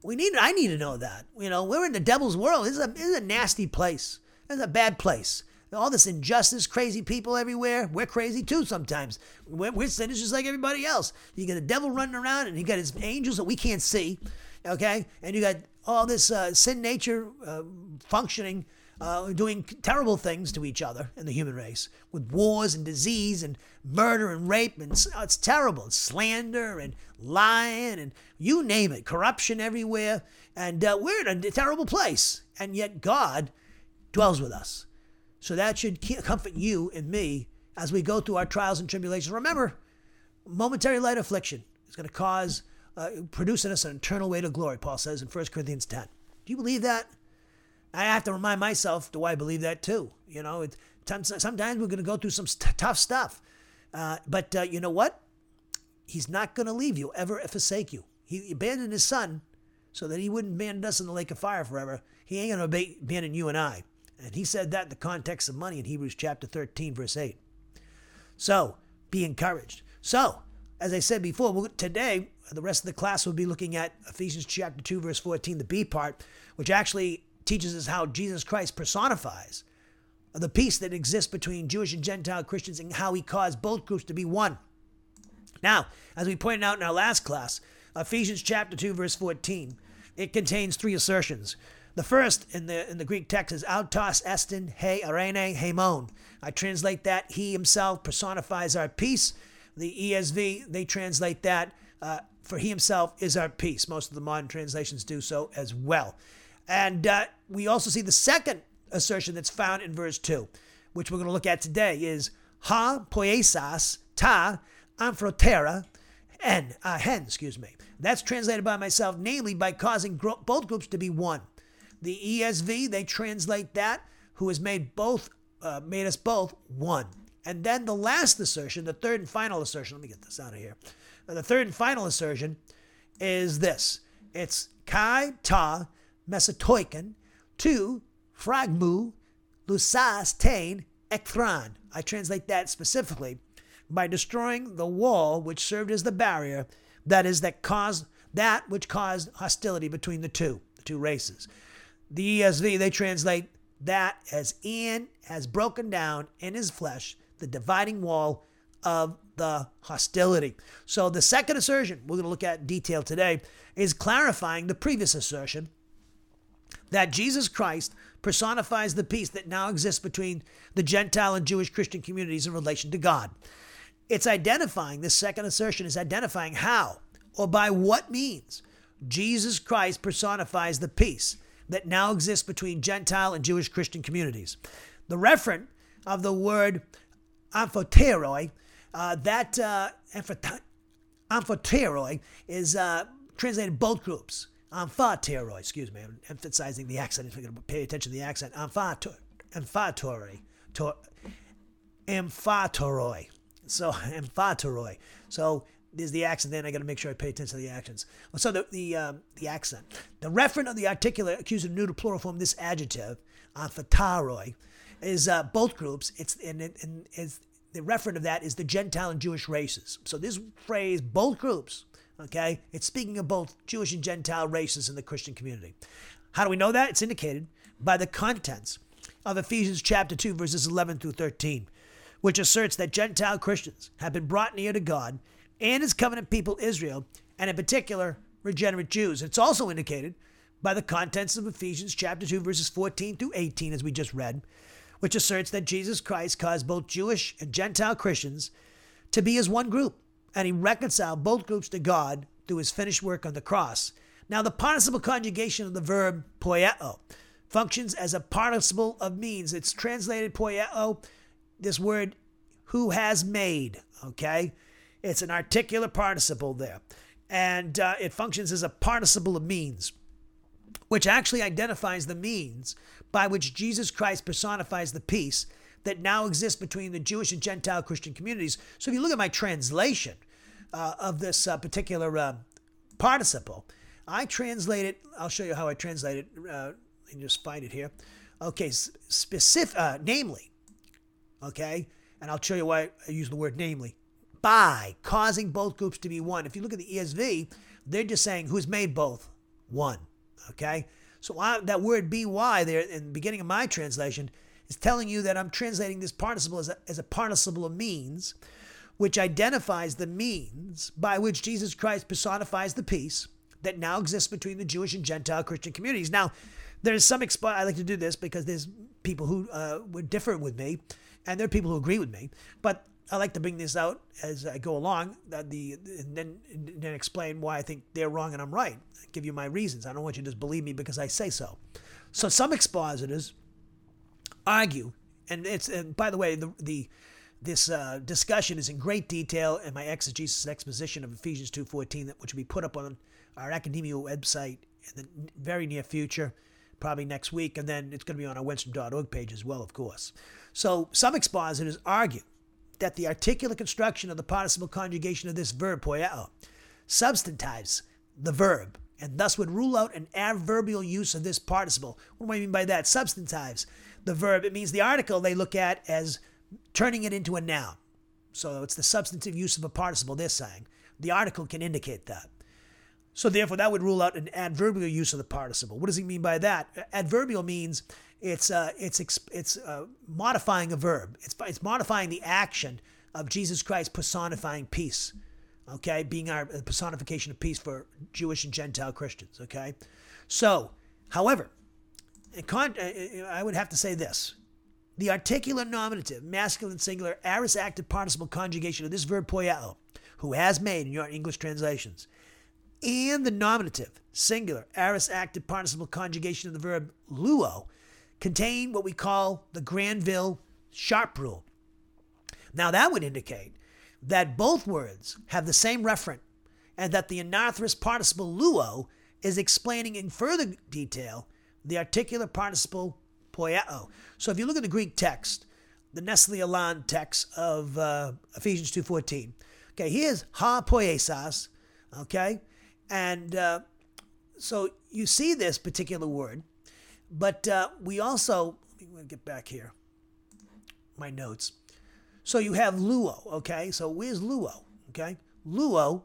We need I need to know that. You know, we're in the devil's world. This is a, this is a nasty place. It's a bad place. All this injustice, crazy people everywhere. We're crazy too sometimes. We're, we're sinners just like everybody else. You got the devil running around and you got his angels that we can't see. Okay? And you got all this uh, sin nature uh, functioning uh, doing terrible things to each other in the human race with wars and disease and murder and rape and it's, it's terrible slander and lying and you name it corruption everywhere and uh, we're in a terrible place and yet god dwells with us so that should comfort you and me as we go through our trials and tribulations remember momentary light affliction is going to cause uh, produce in us an eternal way to glory paul says in 1 corinthians 10 do you believe that I have to remind myself, do I believe that too? You know, sometimes we're going to go through some st- tough stuff. Uh, but uh, you know what? He's not going to leave you, ever forsake you. He abandoned his son so that he wouldn't abandon us in the lake of fire forever. He ain't going to abandon you and I. And he said that in the context of money in Hebrews chapter 13, verse 8. So, be encouraged. So, as I said before, today, the rest of the class will be looking at Ephesians chapter 2, verse 14, the B part, which actually teaches us how Jesus Christ personifies the peace that exists between Jewish and Gentile Christians and how he caused both groups to be one. Now, as we pointed out in our last class, Ephesians chapter 2 verse 14, it contains three assertions. The first in the in the Greek text is autos estin he arene hemon. I translate that he himself personifies our peace. The ESV they translate that uh, for he himself is our peace. Most of the modern translations do so as well. And uh, we also see the second assertion that's found in verse 2, which we're going to look at today, is ha poiesas ta amphotera en, uh, hen, excuse me. That's translated by myself, namely by causing gro- both groups to be one. The ESV, they translate that, who has made both, uh, made us both one. And then the last assertion, the third and final assertion, let me get this out of here. The third and final assertion is this. It's kai ta Mesatoiken, two, Fragmu, Lusas Tain, ekthron. I translate that specifically by destroying the wall which served as the barrier, that is, that caused that which caused hostility between the two, the two races. The ESV, they translate that as Ian has broken down in his flesh the dividing wall of the hostility. So the second assertion we're going to look at in detail today is clarifying the previous assertion that Jesus Christ personifies the peace that now exists between the Gentile and Jewish Christian communities in relation to God. It's identifying, this second assertion is identifying how or by what means Jesus Christ personifies the peace that now exists between Gentile and Jewish Christian communities. The referent of the word amphoteroi, uh, that uh, amphoteroi is uh, translated both groups. Amphoteroi, excuse me, I'm emphasizing the accent if you're going to pay attention to the accent. Amphoteroi, amphoteroi. So, amphoteroi. So, there's the accent. Then I got to make sure I pay attention to the actions. So the the um, the accent, the referent of the articular accusative neuter plural form. This adjective, amphoteroi, is uh, both groups. It's and, and is the referent of that is the Gentile and Jewish races. So this phrase, both groups, okay, it's speaking of both Jewish and Gentile races in the Christian community. How do we know that? It's indicated by the contents of Ephesians chapter 2, verses 11 through 13, which asserts that Gentile Christians have been brought near to God and his covenant people Israel, and in particular, regenerate Jews. It's also indicated by the contents of Ephesians chapter 2, verses 14 through 18, as we just read, which asserts that Jesus Christ caused both Jewish and Gentile Christians to be as one group, and he reconciled both groups to God through his finished work on the cross. Now, the participle conjugation of the verb poieo functions as a participle of means. It's translated poieo, this word who has made, okay? It's an articular participle there. And uh, it functions as a participle of means, which actually identifies the means by which Jesus Christ personifies the peace that now exists between the Jewish and Gentile Christian communities. So if you look at my translation uh, of this uh, particular uh, participle, I translate it. I'll show you how I translate it. Uh, and just find it here. Okay, specific, uh, namely. Okay, and I'll show you why I use the word namely by causing both groups to be one. If you look at the ESV, they're just saying who's made both one. Okay? So I, that word by there in the beginning of my translation is telling you that I'm translating this participle as a, as a participle of means, which identifies the means by which Jesus Christ personifies the peace that now exists between the Jewish and Gentile Christian communities. Now, there's some I like to do this because there's people who uh, would differ with me, and there are people who agree with me. But I like to bring this out as I go along, uh, the and then and then explain why I think they're wrong and I'm right. give you my reasons. I don't want you to just believe me because I say so. So some expositors argue, and it's and by the way, the the this uh, discussion is in great detail in my exegesis exposition of Ephesians 2.14, which will be put up on our academia website in the very near future, probably next week, and then it's going to be on our Wenstrom.org page as well, of course. So some expositors argue that the articular construction of the participle conjugation of this verb, poieo, substantives the verb, and thus would rule out an adverbial use of this participle. What do I mean by that? Substantives the verb. It means the article they look at as turning it into a noun. So it's the substantive use of a participle they're saying. The article can indicate that. So therefore, that would rule out an adverbial use of the participle. What does he mean by that? Adverbial means it's uh, it's it's uh, modifying a verb. It's it's modifying the action of Jesus Christ personifying peace. Okay, being our personification of peace for Jewish and Gentile Christians. Okay, so however, uh, uh, I would have to say this: the articular nominative, masculine singular, aorist active participle conjugation of this verb poieo, who has made in your English translations, and the nominative, singular, aorist active participle conjugation of the verb luo contain what we call the Granville Sharp rule. Now, that would indicate that both words have the same referent and that the anarthrous participle luo is explaining in further detail the articular participle poieo. So if you look at the Greek text, the Nestle Aland text of uh, Ephesians 2.14, okay, here's ha poiesas, okay? And uh, so you see this particular word, but uh, we also, let me get back here. my notes. So you have luo, okay? So where's luo, okay? Luo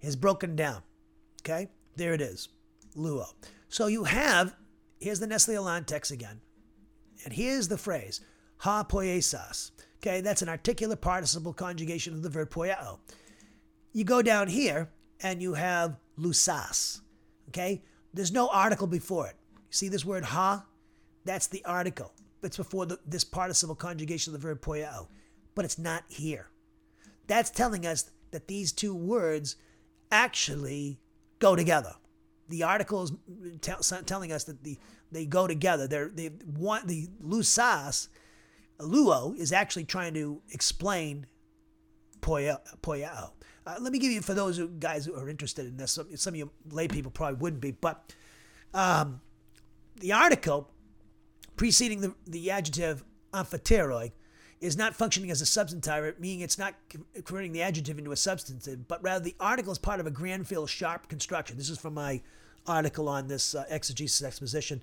is broken down, okay? There it is, luo. So you have, here's the Nestle Aland text again. And here's the phrase, ha poiesas. Okay, that's an articular participle conjugation of the verb poieo. You go down here and you have lusas. Okay, there's no article before it. See this word ha? That's the article. It's before the, this participle conjugation of the verb poieo, but it's not here. That's telling us that these two words actually go together. The article is t- telling us that the they go together. They're they want the lusas, luo is actually trying to explain poieo. Uh, let me give you for those who, guys who are interested in this. Some, some of you lay people probably wouldn't be, but um, the article preceding the, the adjective amphoteroi is not functioning as a substantive, meaning it's not converting the adjective into a substantive, but rather the article is part of a Granville Sharp construction. This is from my article on this uh, exegesis exposition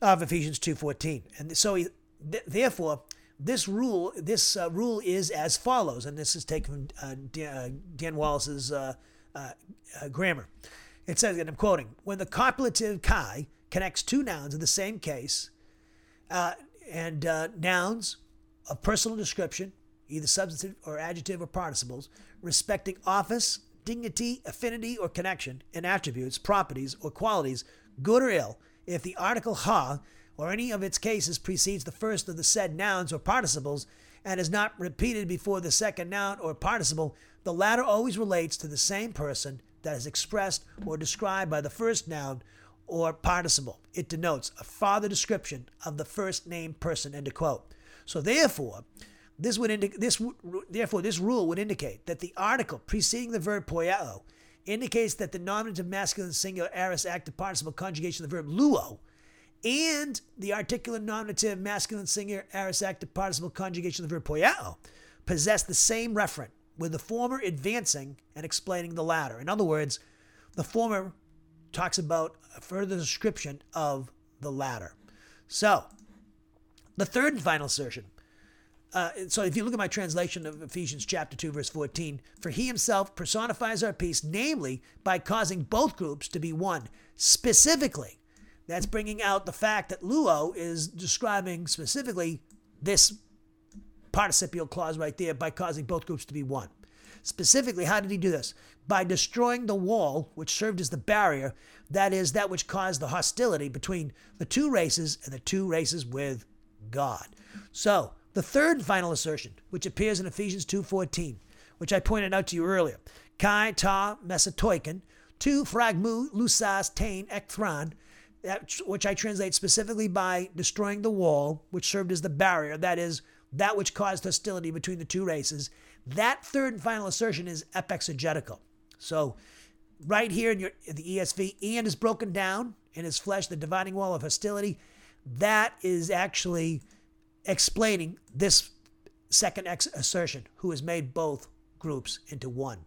of Ephesians 2.14. And so, he, th- therefore, this rule this uh, rule is as follows, and this is taken from uh, Dan, uh, Dan, Wallace's uh, uh, grammar. It says, and I'm quoting, when the copulative kai connects two nouns in the same case, uh, and uh, nouns of personal description, either substantive or adjective or participles, respecting office, dignity, affinity, or connection, and attributes, properties, or qualities, good or ill, if the article ha or any of its cases precedes the first of the said nouns or participles and is not repeated before the second noun or participle, the latter always relates to the same person that is expressed or described by the first noun or participle. It denotes a farther description of the first named person. End of quote. So therefore, this would indi- this therefore this rule would indicate that the article preceding the verb poieo indicates that the nominative masculine singular aorist active participle conjugation of the verb luo and the articular nominative masculine singular aorist active participle conjugation of the verb poieo possess the same referent, with the former advancing and explaining the latter. In other words, the former talks about a further description of the latter. So, the third and final assertion. Uh, so, if you look at my translation of Ephesians chapter 2, verse 14, for he himself personifies our peace, namely by causing both groups to be one. Specifically, that's bringing out the fact that Luo is describing specifically this participial clause right there by causing both groups to be one. Specifically, how did he do this? By destroying the wall which served as the barrier, that is, that which caused the hostility between the two races and the two races with God. So, the third and final assertion, which appears in Ephesians 2.14, which I pointed out to you earlier, kai ta mesatoiken, tu fragmu lusas tain ekthran, which I translate specifically by destroying the wall, which served as the barrier, that is, that which caused hostility between the two races. That third and final assertion is epexegetical. So, right here in, your, in the ESV, and is broken down in his flesh, the dividing wall of hostility. That is actually explaining this second ex- assertion, who has made both groups into one.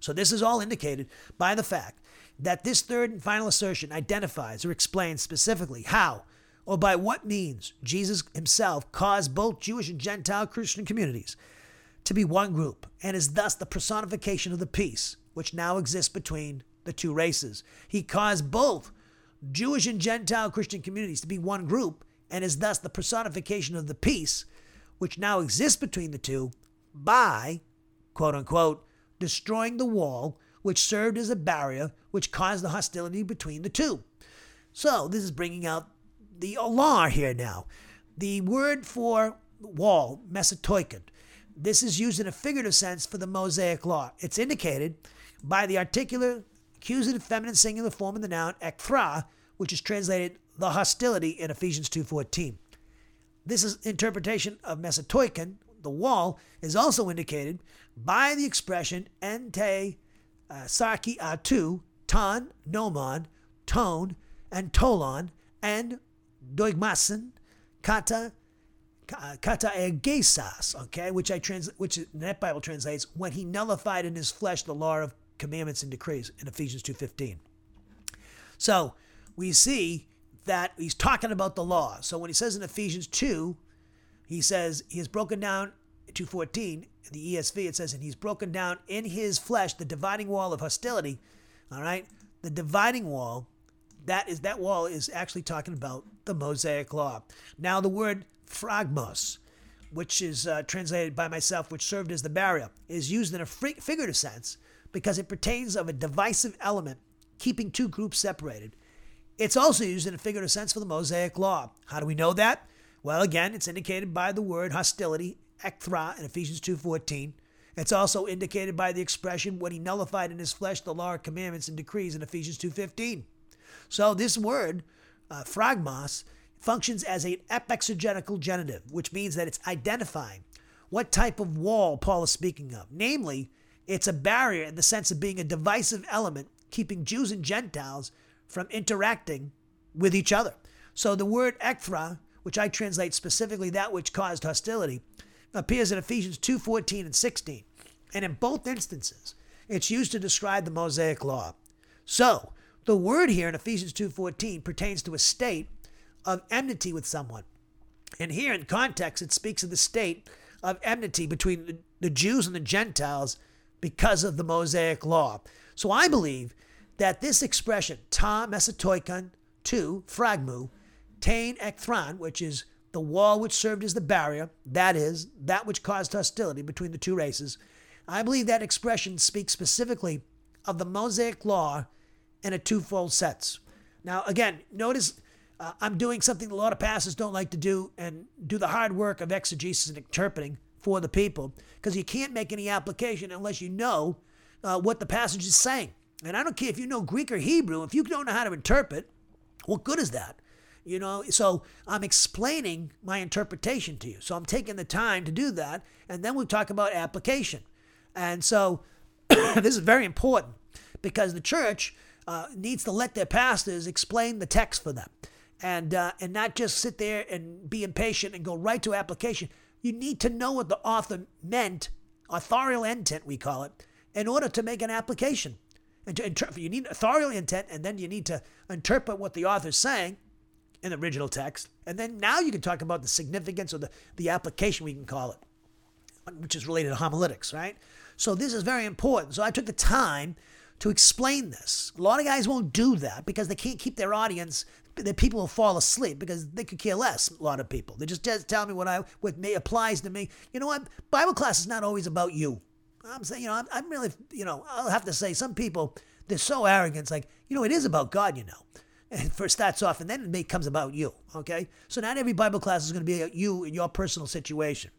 So, this is all indicated by the fact that this third and final assertion identifies or explains specifically how or by what means Jesus himself caused both Jewish and Gentile Christian communities to be one group and is thus the personification of the peace which now exists between the two races. He caused both Jewish and Gentile Christian communities to be one group and is thus the personification of the peace which now exists between the two by, quote unquote, destroying the wall which served as a barrier which caused the hostility between the two. So, this is bringing out the alar here now. The word for wall, mesatoiken, this is used in a figurative sense for the Mosaic law. It's indicated by the articular accusative feminine singular form of the noun ekthra, which is translated the hostility in Ephesians 2.14. This is interpretation of mesatoiken, the wall, is also indicated by the expression ente uh, sarki atu, ton, nomon, tone, and tolon, and doigmasen, kata, kata egesas, okay, which I trans, which that Bible translates when he nullified in his flesh the law of commandments and decrees in Ephesians 2:15. So we see that he's talking about the law. So when he says in Ephesians 2, he says he has broken down 214 in the ESV it says and he's broken down in his flesh the dividing wall of hostility. All right? The dividing wall that is that wall is actually talking about the Mosaic law. Now the word phragmos, which is uh, translated by myself, which served as the barrier, is used in a figurative sense because it pertains of a divisive element keeping two groups separated. It's also used in a figurative sense for the Mosaic law. How do we know that? Well, again, it's indicated by the word hostility, ekthra, in Ephesians 2.14. It's also indicated by the expression, when he nullified in his flesh the law, of commandments, and decrees in Ephesians 2.15. So this word, uh, phragmos, functions as an epexegetical genitive, which means that it's identifying what type of wall Paul is speaking of. Namely, it's a barrier in the sense of being a divisive element keeping Jews and Gentiles from interacting with each other. So the word ekthra, which I translate specifically that which caused hostility, appears in Ephesians 2 14 and 16. And in both instances, it's used to describe the Mosaic law. So, the word here in Ephesians 2:14 pertains to a state of enmity with someone. And here in context it speaks of the state of enmity between the Jews and the Gentiles because of the Mosaic law. So I believe that this expression, ta mesatoikon, to phragmu, tain ekthran, which is the wall which served as the barrier, that is, that which caused hostility between the two races, I believe that expression speaks specifically of the Mosaic law in a twofold sense. Now, again, notice uh, I'm doing something a lot of pastors don't like to do and do the hard work of exegesis and interpreting for the people because you can't make any application unless you know uh, what the passage is saying. And I don't care if you know Greek or Hebrew, if you don't know how to interpret, what good is that? You know, so I'm explaining my interpretation to you. So I'm taking the time to do that. And then we talk about application. And so this is very important because the church uh, needs to let their pastors explain the text for them, and uh, and not just sit there and be impatient and go right to application. You need to know what the author meant, authorial intent we call it, in order to make an application. And to you need authorial intent, and then you need to interpret what the author's saying in the original text, and then now you can talk about the significance or the the application we can call it, which is related to homiletics, right? So this is very important. So I took the time to explain this. A lot of guys won't do that because they can't keep their audience. The people will fall asleep because they could care less. A lot of people they just, tell me what I what may applies to me. You know what? Bible class is not always about you. I'm saying, you know, I'm, I'm really, you know, I'll have to say some people they're so arrogant. It's like, you know, it is about God. You know, and first starts off, and then it becomes about you. Okay, so not every Bible class is going to be about you in your personal situation.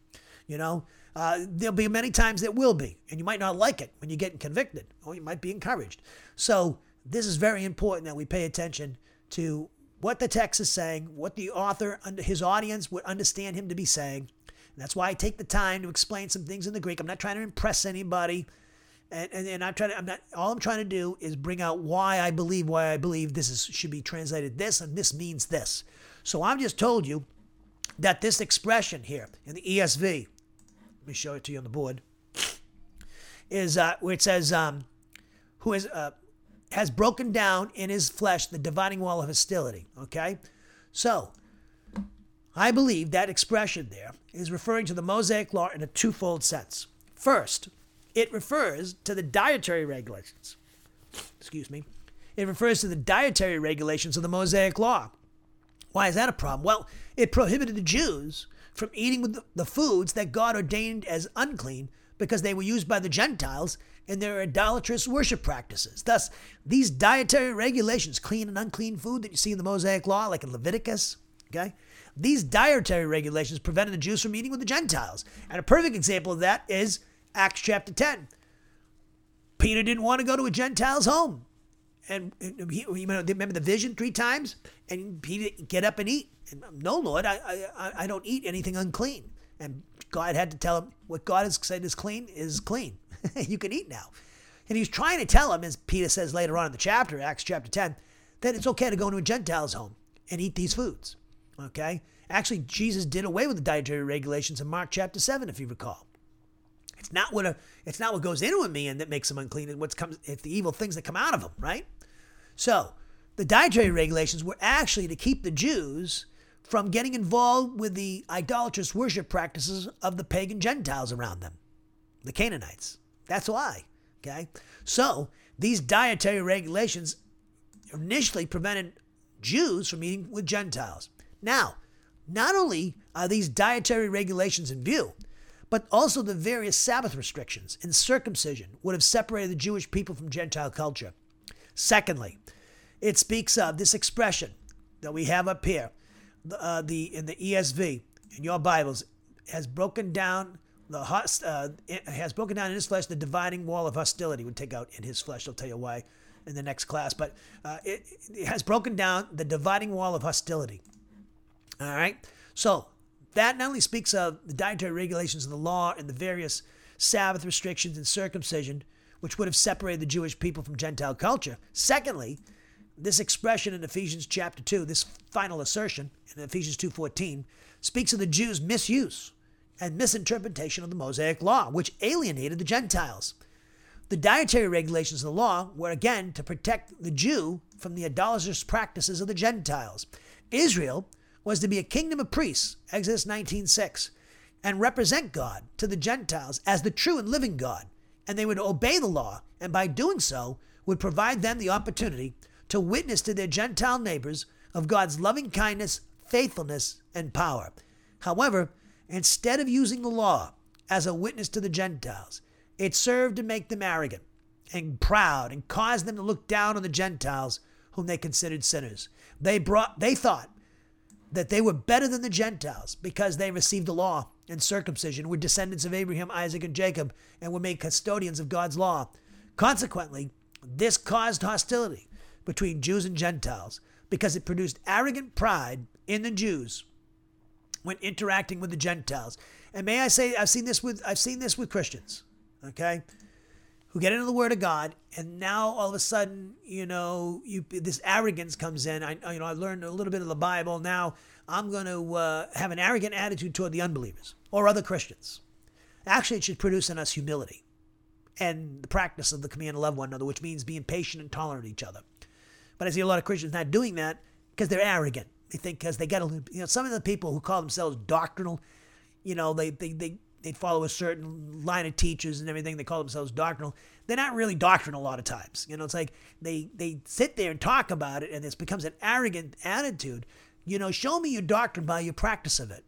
You know, uh, there'll be many times that will be, and you might not like it when you're getting convicted, or you might be encouraged. So, this is very important that we pay attention to what the text is saying, what the author, and his audience would understand him to be saying. And that's why I take the time to explain some things in the Greek. I'm not trying to impress anybody. And, and, and I'm trying to, I'm not, all I'm trying to do is bring out why I believe, why I believe this is, should be translated this and this means this. So I've just told you that this expression here in the ESV, let me show it to you on the board, is uh, where it says, um, who is, uh, has broken down in his flesh the dividing wall of hostility. Okay? So, I believe that expression there is referring to the Mosaic law in a twofold sense. First, it refers to the dietary regulations. Excuse me. It refers to the dietary regulations of the Mosaic law. Why is that a problem? Well, it prohibited the Jews from eating with the foods that God ordained as unclean because they were used by the Gentiles in their idolatrous worship practices. Thus, these dietary regulations, clean and unclean food that you see in the Mosaic Law, like in Leviticus, okay? These dietary regulations prevented the Jews from eating with the Gentiles. And a perfect example of that is Acts chapter 10. Peter didn't want to go to a Gentile's home. And he, remember the vision three times? And he didn't get up and eat. And, um, no, Lord, I, I, I don't eat anything unclean. And God had to tell him, what God has said is clean is clean. you can eat now. And he's trying to tell him, as Peter says later on in the chapter, Acts chapter 10, that it's okay to go into a Gentile's home and eat these foods. Okay? Actually, Jesus did away with the dietary regulations in Mark chapter 7, if you recall. It's not what a, it's not what goes into a man that makes him unclean. It's comes it's the evil things that come out of him, right? So the dietary regulations were actually to keep the Jews from getting involved with the idolatrous worship practices of the pagan Gentiles around them, the Canaanites. That's why. Okay? So, these dietary regulations initially prevented Jews from eating with Gentiles. Now, not only are these dietary regulations in view, but also the various Sabbath restrictions and circumcision would have separated the Jewish people from Gentile culture. Secondly, it speaks of this expression that we have up here, uh, the in the ESV in your Bibles has broken down the uh, has broken down in his flesh the dividing wall of hostility would take out in his flesh. I'll tell you why in the next class, but uh, it, it has broken down the dividing wall of hostility. All right, so that not only speaks of the dietary regulations of the law and the various Sabbath restrictions and circumcision, which would have separated the Jewish people from Gentile culture. Secondly, this expression in Ephesians chapter 2, this final assertion in Ephesians 2:14, speaks of the Jews' misuse and misinterpretation of the Mosaic law, which alienated the Gentiles. The dietary regulations of the law were again to protect the Jew from the idolatrous practices of the Gentiles. Israel was to be a kingdom of priests, Exodus 19:6, and represent God to the Gentiles as the true and living God, and they would obey the law, and by doing so would provide them the opportunity to witness to their Gentile neighbors of God's loving kindness, faithfulness, and power. However, instead of using the law as a witness to the Gentiles, it served to make them arrogant and proud and caused them to look down on the Gentiles whom they considered sinners. They brought they thought that they were better than the Gentiles because they received the law and circumcision, were descendants of Abraham, Isaac, and Jacob, and were made custodians of God's law. Consequently, this caused hostility between Jews and Gentiles because it produced arrogant pride in the Jews when interacting with the Gentiles. And may I say, I've seen this with I've seen this with Christians, okay, who get into the Word of God, and now all of a sudden, you know, you this arrogance comes in. I you know I learned a little bit of the Bible. Now I'm going to uh, have an arrogant attitude toward the unbelievers or other Christians. Actually, it should produce in us humility and the practice of the command to love one another, which means being patient and tolerant of each other. But I see a lot of Christians not doing that because they're arrogant. They think because they got a, little, you know, some of the people who call themselves doctrinal, you know, they, they, they, they follow a certain line of teachers and everything. They call themselves doctrinal. They're not really doctrinal a lot of times. You know, it's like they, they sit there and talk about it and this becomes an arrogant attitude. You know, show me your doctrine by your practice of it,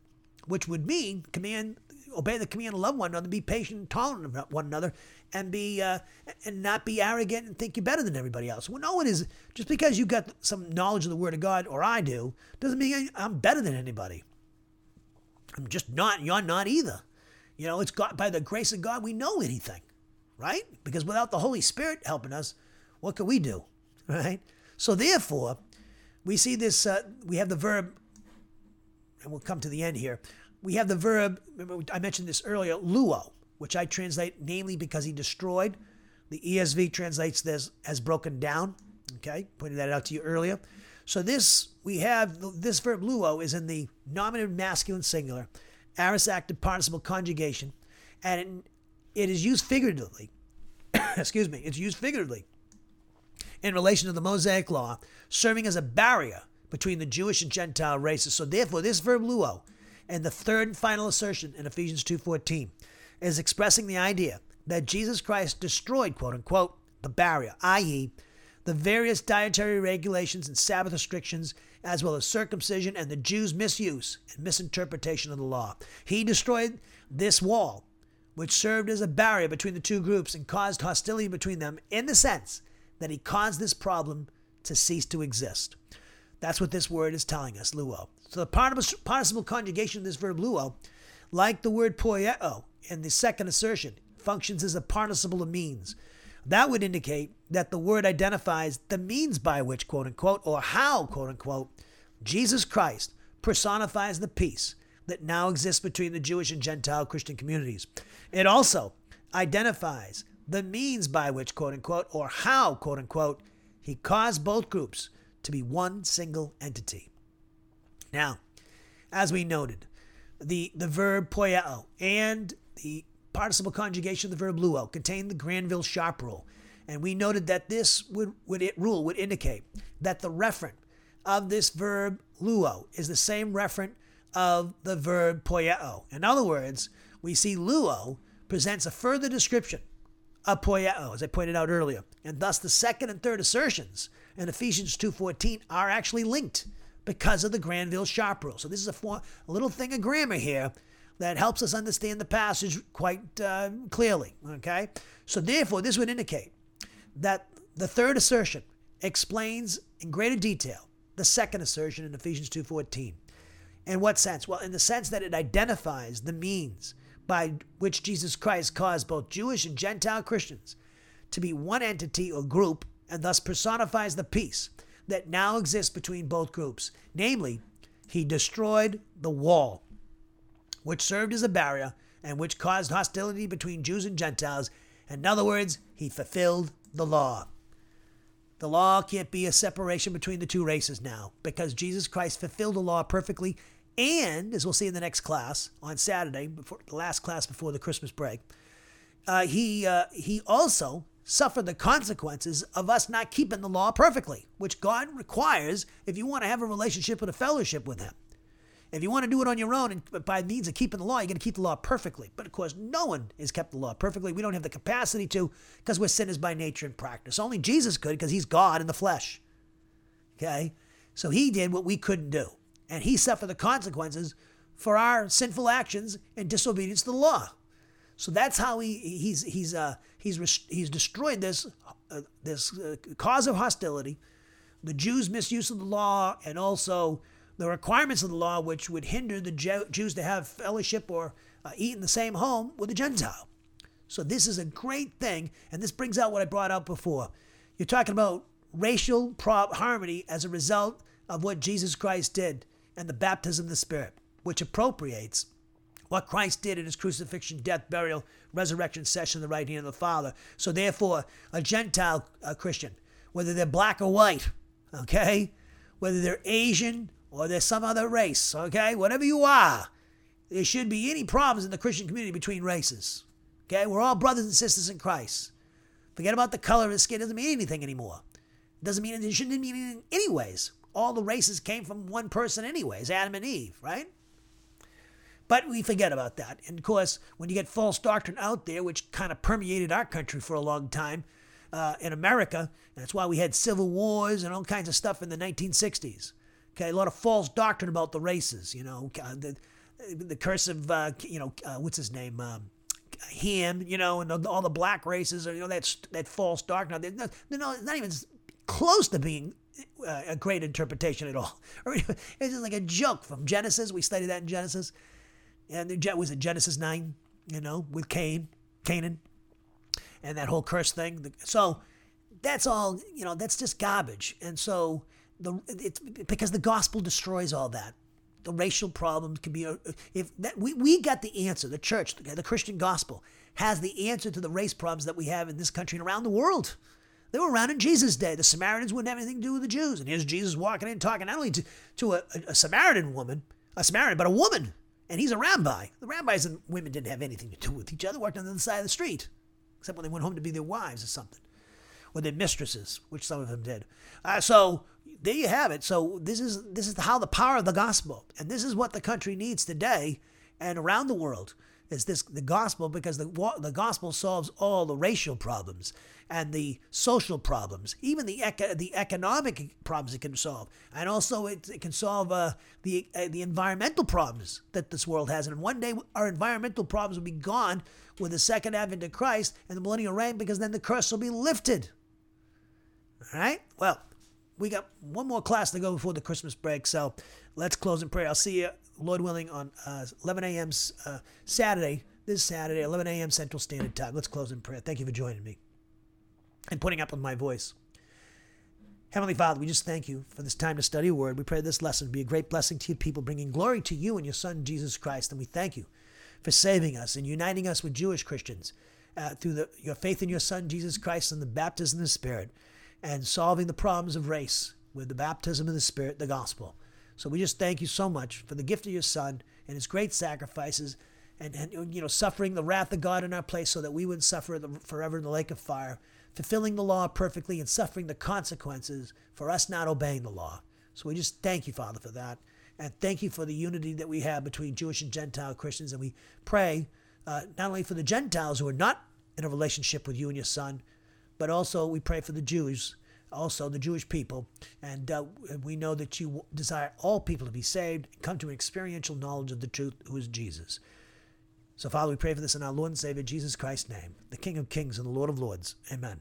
which would mean command, obey the command love one another, be patient and tolerant of one another, and be uh, and not be arrogant and think you're better than everybody else. Well, no one is. Just because you got some knowledge of the Word of God, or I do, doesn't mean I'm better than anybody. I'm just not. You're not either. You know, it's God by the grace of God we know anything, right? Because without the Holy Spirit helping us, what could we do, right? So therefore, we see this. Uh, we have the verb, and we'll come to the end here. We have the verb. Remember, I mentioned this earlier. Luo which I translate namely because he destroyed. The ESV translates this as broken down. Okay, pointed that out to you earlier. So this we have this verb luo is in the nominative masculine singular, aorist active participle conjugation, and it, it is used figuratively. excuse me, it's used figuratively in relation to the Mosaic law, serving as a barrier between the Jewish and Gentile races. So therefore, this verb luo and the third and final assertion in Ephesians 2:14 is expressing the idea that Jesus Christ destroyed, quote unquote, the barrier, i.e., the various dietary regulations and Sabbath restrictions, as well as circumcision and the Jews' misuse and misinterpretation of the law. He destroyed this wall, which served as a barrier between the two groups and caused hostility between them in the sense that he caused this problem to cease to exist. That's what this word is telling us, luo. So the participle conjugation of this verb luo, like the word poieo, in the second assertion functions as a participle of means. That would indicate that the word identifies the means by which, quote unquote, or how, quote unquote, Jesus Christ personifies the peace that now exists between the Jewish and Gentile Christian communities. It also identifies the means by which, quote unquote, or how, quote unquote, he caused both groups to be one single entity. Now, as we noted, the, the verb poieo and the participle conjugation of the verb luo contain the Granville Sharp rule, and we noted that this would, would it, rule would indicate that the referent of this verb luo is the same referent of the verb poieo. In other words, we see luo presents a further description of poieo, as I pointed out earlier, and thus the second and third assertions in Ephesians 2.14 are actually linked because of the Granville Sharp rule. So this is a, for, a little thing of grammar here that helps us understand the passage quite uh, clearly. Okay, so therefore this would indicate that the third assertion explains in greater detail the second assertion in Ephesians 2:14. In what sense? Well, in the sense that it identifies the means by which Jesus Christ caused both Jewish and Gentile Christians to be one entity or group and thus personifies the peace that now exists between both groups. Namely, he destroyed the wall, which served as a barrier and which caused hostility between Jews and Gentiles. In other words, he fulfilled the law. The law can't be a separation between the two races now because Jesus Christ fulfilled the law perfectly. And, as we'll see in the next class on Saturday, before the last class before the Christmas break, uh, he, uh, he also suffer the consequences of us not keeping the law perfectly, which God requires if you want to have a relationship and a fellowship with Him. If you want to do it on your own and by means of keeping the law, you're going to keep the law perfectly. But of course, no one has kept the law perfectly. We don't have the capacity to because we're sinners by nature and practice. Only Jesus could because he's God in the flesh. Okay? So he did what we couldn't do. And he suffered the consequences for our sinful actions and disobedience to the law. So that's how he he's he's uh, he's he's destroyed this uh, this uh, cause of hostility, the Jews' misuse of the law, and also the requirements of the law, which would hinder the Jews to have fellowship or uh, eat in the same home with a Gentile. So this is a great thing, and this brings out what I brought out before. You're talking about racial harmony as a result of what Jesus Christ did and the baptism of the Spirit, which appropriates what Christ did in his crucifixion, death, burial, resurrection, session in the right hand of the Father. So therefore, a Gentile a Christian, whether they're black or white, okay, whether they're Asian or they're some other race, okay, whatever you are, there should be any problems in the Christian community between races. Okay, we're all brothers and sisters in Christ. Forget about the color of the skin; it doesn't mean anything anymore. It doesn't mean it shouldn't mean anything anyways. All the races came from one person anyways, Adam and Eve, right? But we forget about that. And of course, when you get false doctrine out there, which kind of permeated our country for a long time uh, in America, that's why we had civil wars and all kinds of stuff in the 1960s. Okay, a lot of false doctrine about the races. You know, uh, the the curse of uh, you know uh, what's his name. Um, Ham, you know, and the, all the black races, or, you know, that's that false doctrine. They're not, they're not, not even close to being uh, a great interpretation at all. it's just like a joke from Genesis. We studied that in Genesis and the jet was it Genesis nine, you know, with Cain, Canaan, and that whole curse thing. So that's all, you know, that's just garbage. And so the it's because the gospel destroys all that. The racial problems can be uh, if that we, we got the answer. The church, the Christian gospel, has the answer to the race problems that we have in this country and around the world. They were around in Jesus' day. The Samaritans wouldn't have anything to do with the Jews. And here's Jesus walking in talking not only to, to a, a Samaritan woman, a Samaritan, but a woman and he's a rabbi. The rabbis and women didn't have anything to do with each other, worked on the other side of the street, except when they went home to be their wives or something, or their mistresses, which some of them did. Uh, so there you have it. So this is this is how the power of the gospel, and this is what the country needs today and around the world is this the gospel because the the gospel solves all the racial problems and the social problems, even the the economic problems it can solve, and also it, it can solve uh, the uh, the environmental problems that this world has. And one day our environmental problems will be gone with the second advent of Christ and the millennial reign, because then the curse will be lifted. All right. Well, we got one more class to go before the Christmas break, so let's close in prayer. I'll see you, Lord willing, on uh, 11 a.m. Uh, Saturday. This Saturday, 11 a.m. Central Standard Time. Let's close in prayer. Thank you for joining me and putting up with my voice. Heavenly Father, we just thank you for this time to study your word. We pray this lesson be a great blessing to your people, bringing glory to you and your Son, Jesus Christ. And we thank you for saving us and uniting us with Jewish Christians uh, through the, your faith in your Son, Jesus Christ, and the baptism of the Spirit, and solving the problems of race with the baptism of the Spirit, the gospel. So we just thank you so much for the gift of your Son and his great sacrifices and, and you know, suffering the wrath of God in our place so that we wouldn't suffer forever in the lake of fire fulfilling the law perfectly and suffering the consequences for us not obeying the law. So we just thank you, Father, for that. And thank you for the unity that we have between Jewish and Gentile Christians. And we pray uh, not only for the Gentiles who are not in a relationship with you and your Son, but also we pray for the Jews, also the Jewish people. And uh, we know that you desire all people to be saved come to an experiential knowledge of the truth, who is Jesus. So, Father, we pray for this in our Lord and Savior Jesus Christ's name, the King of Kings and the Lord of Lords. Amen.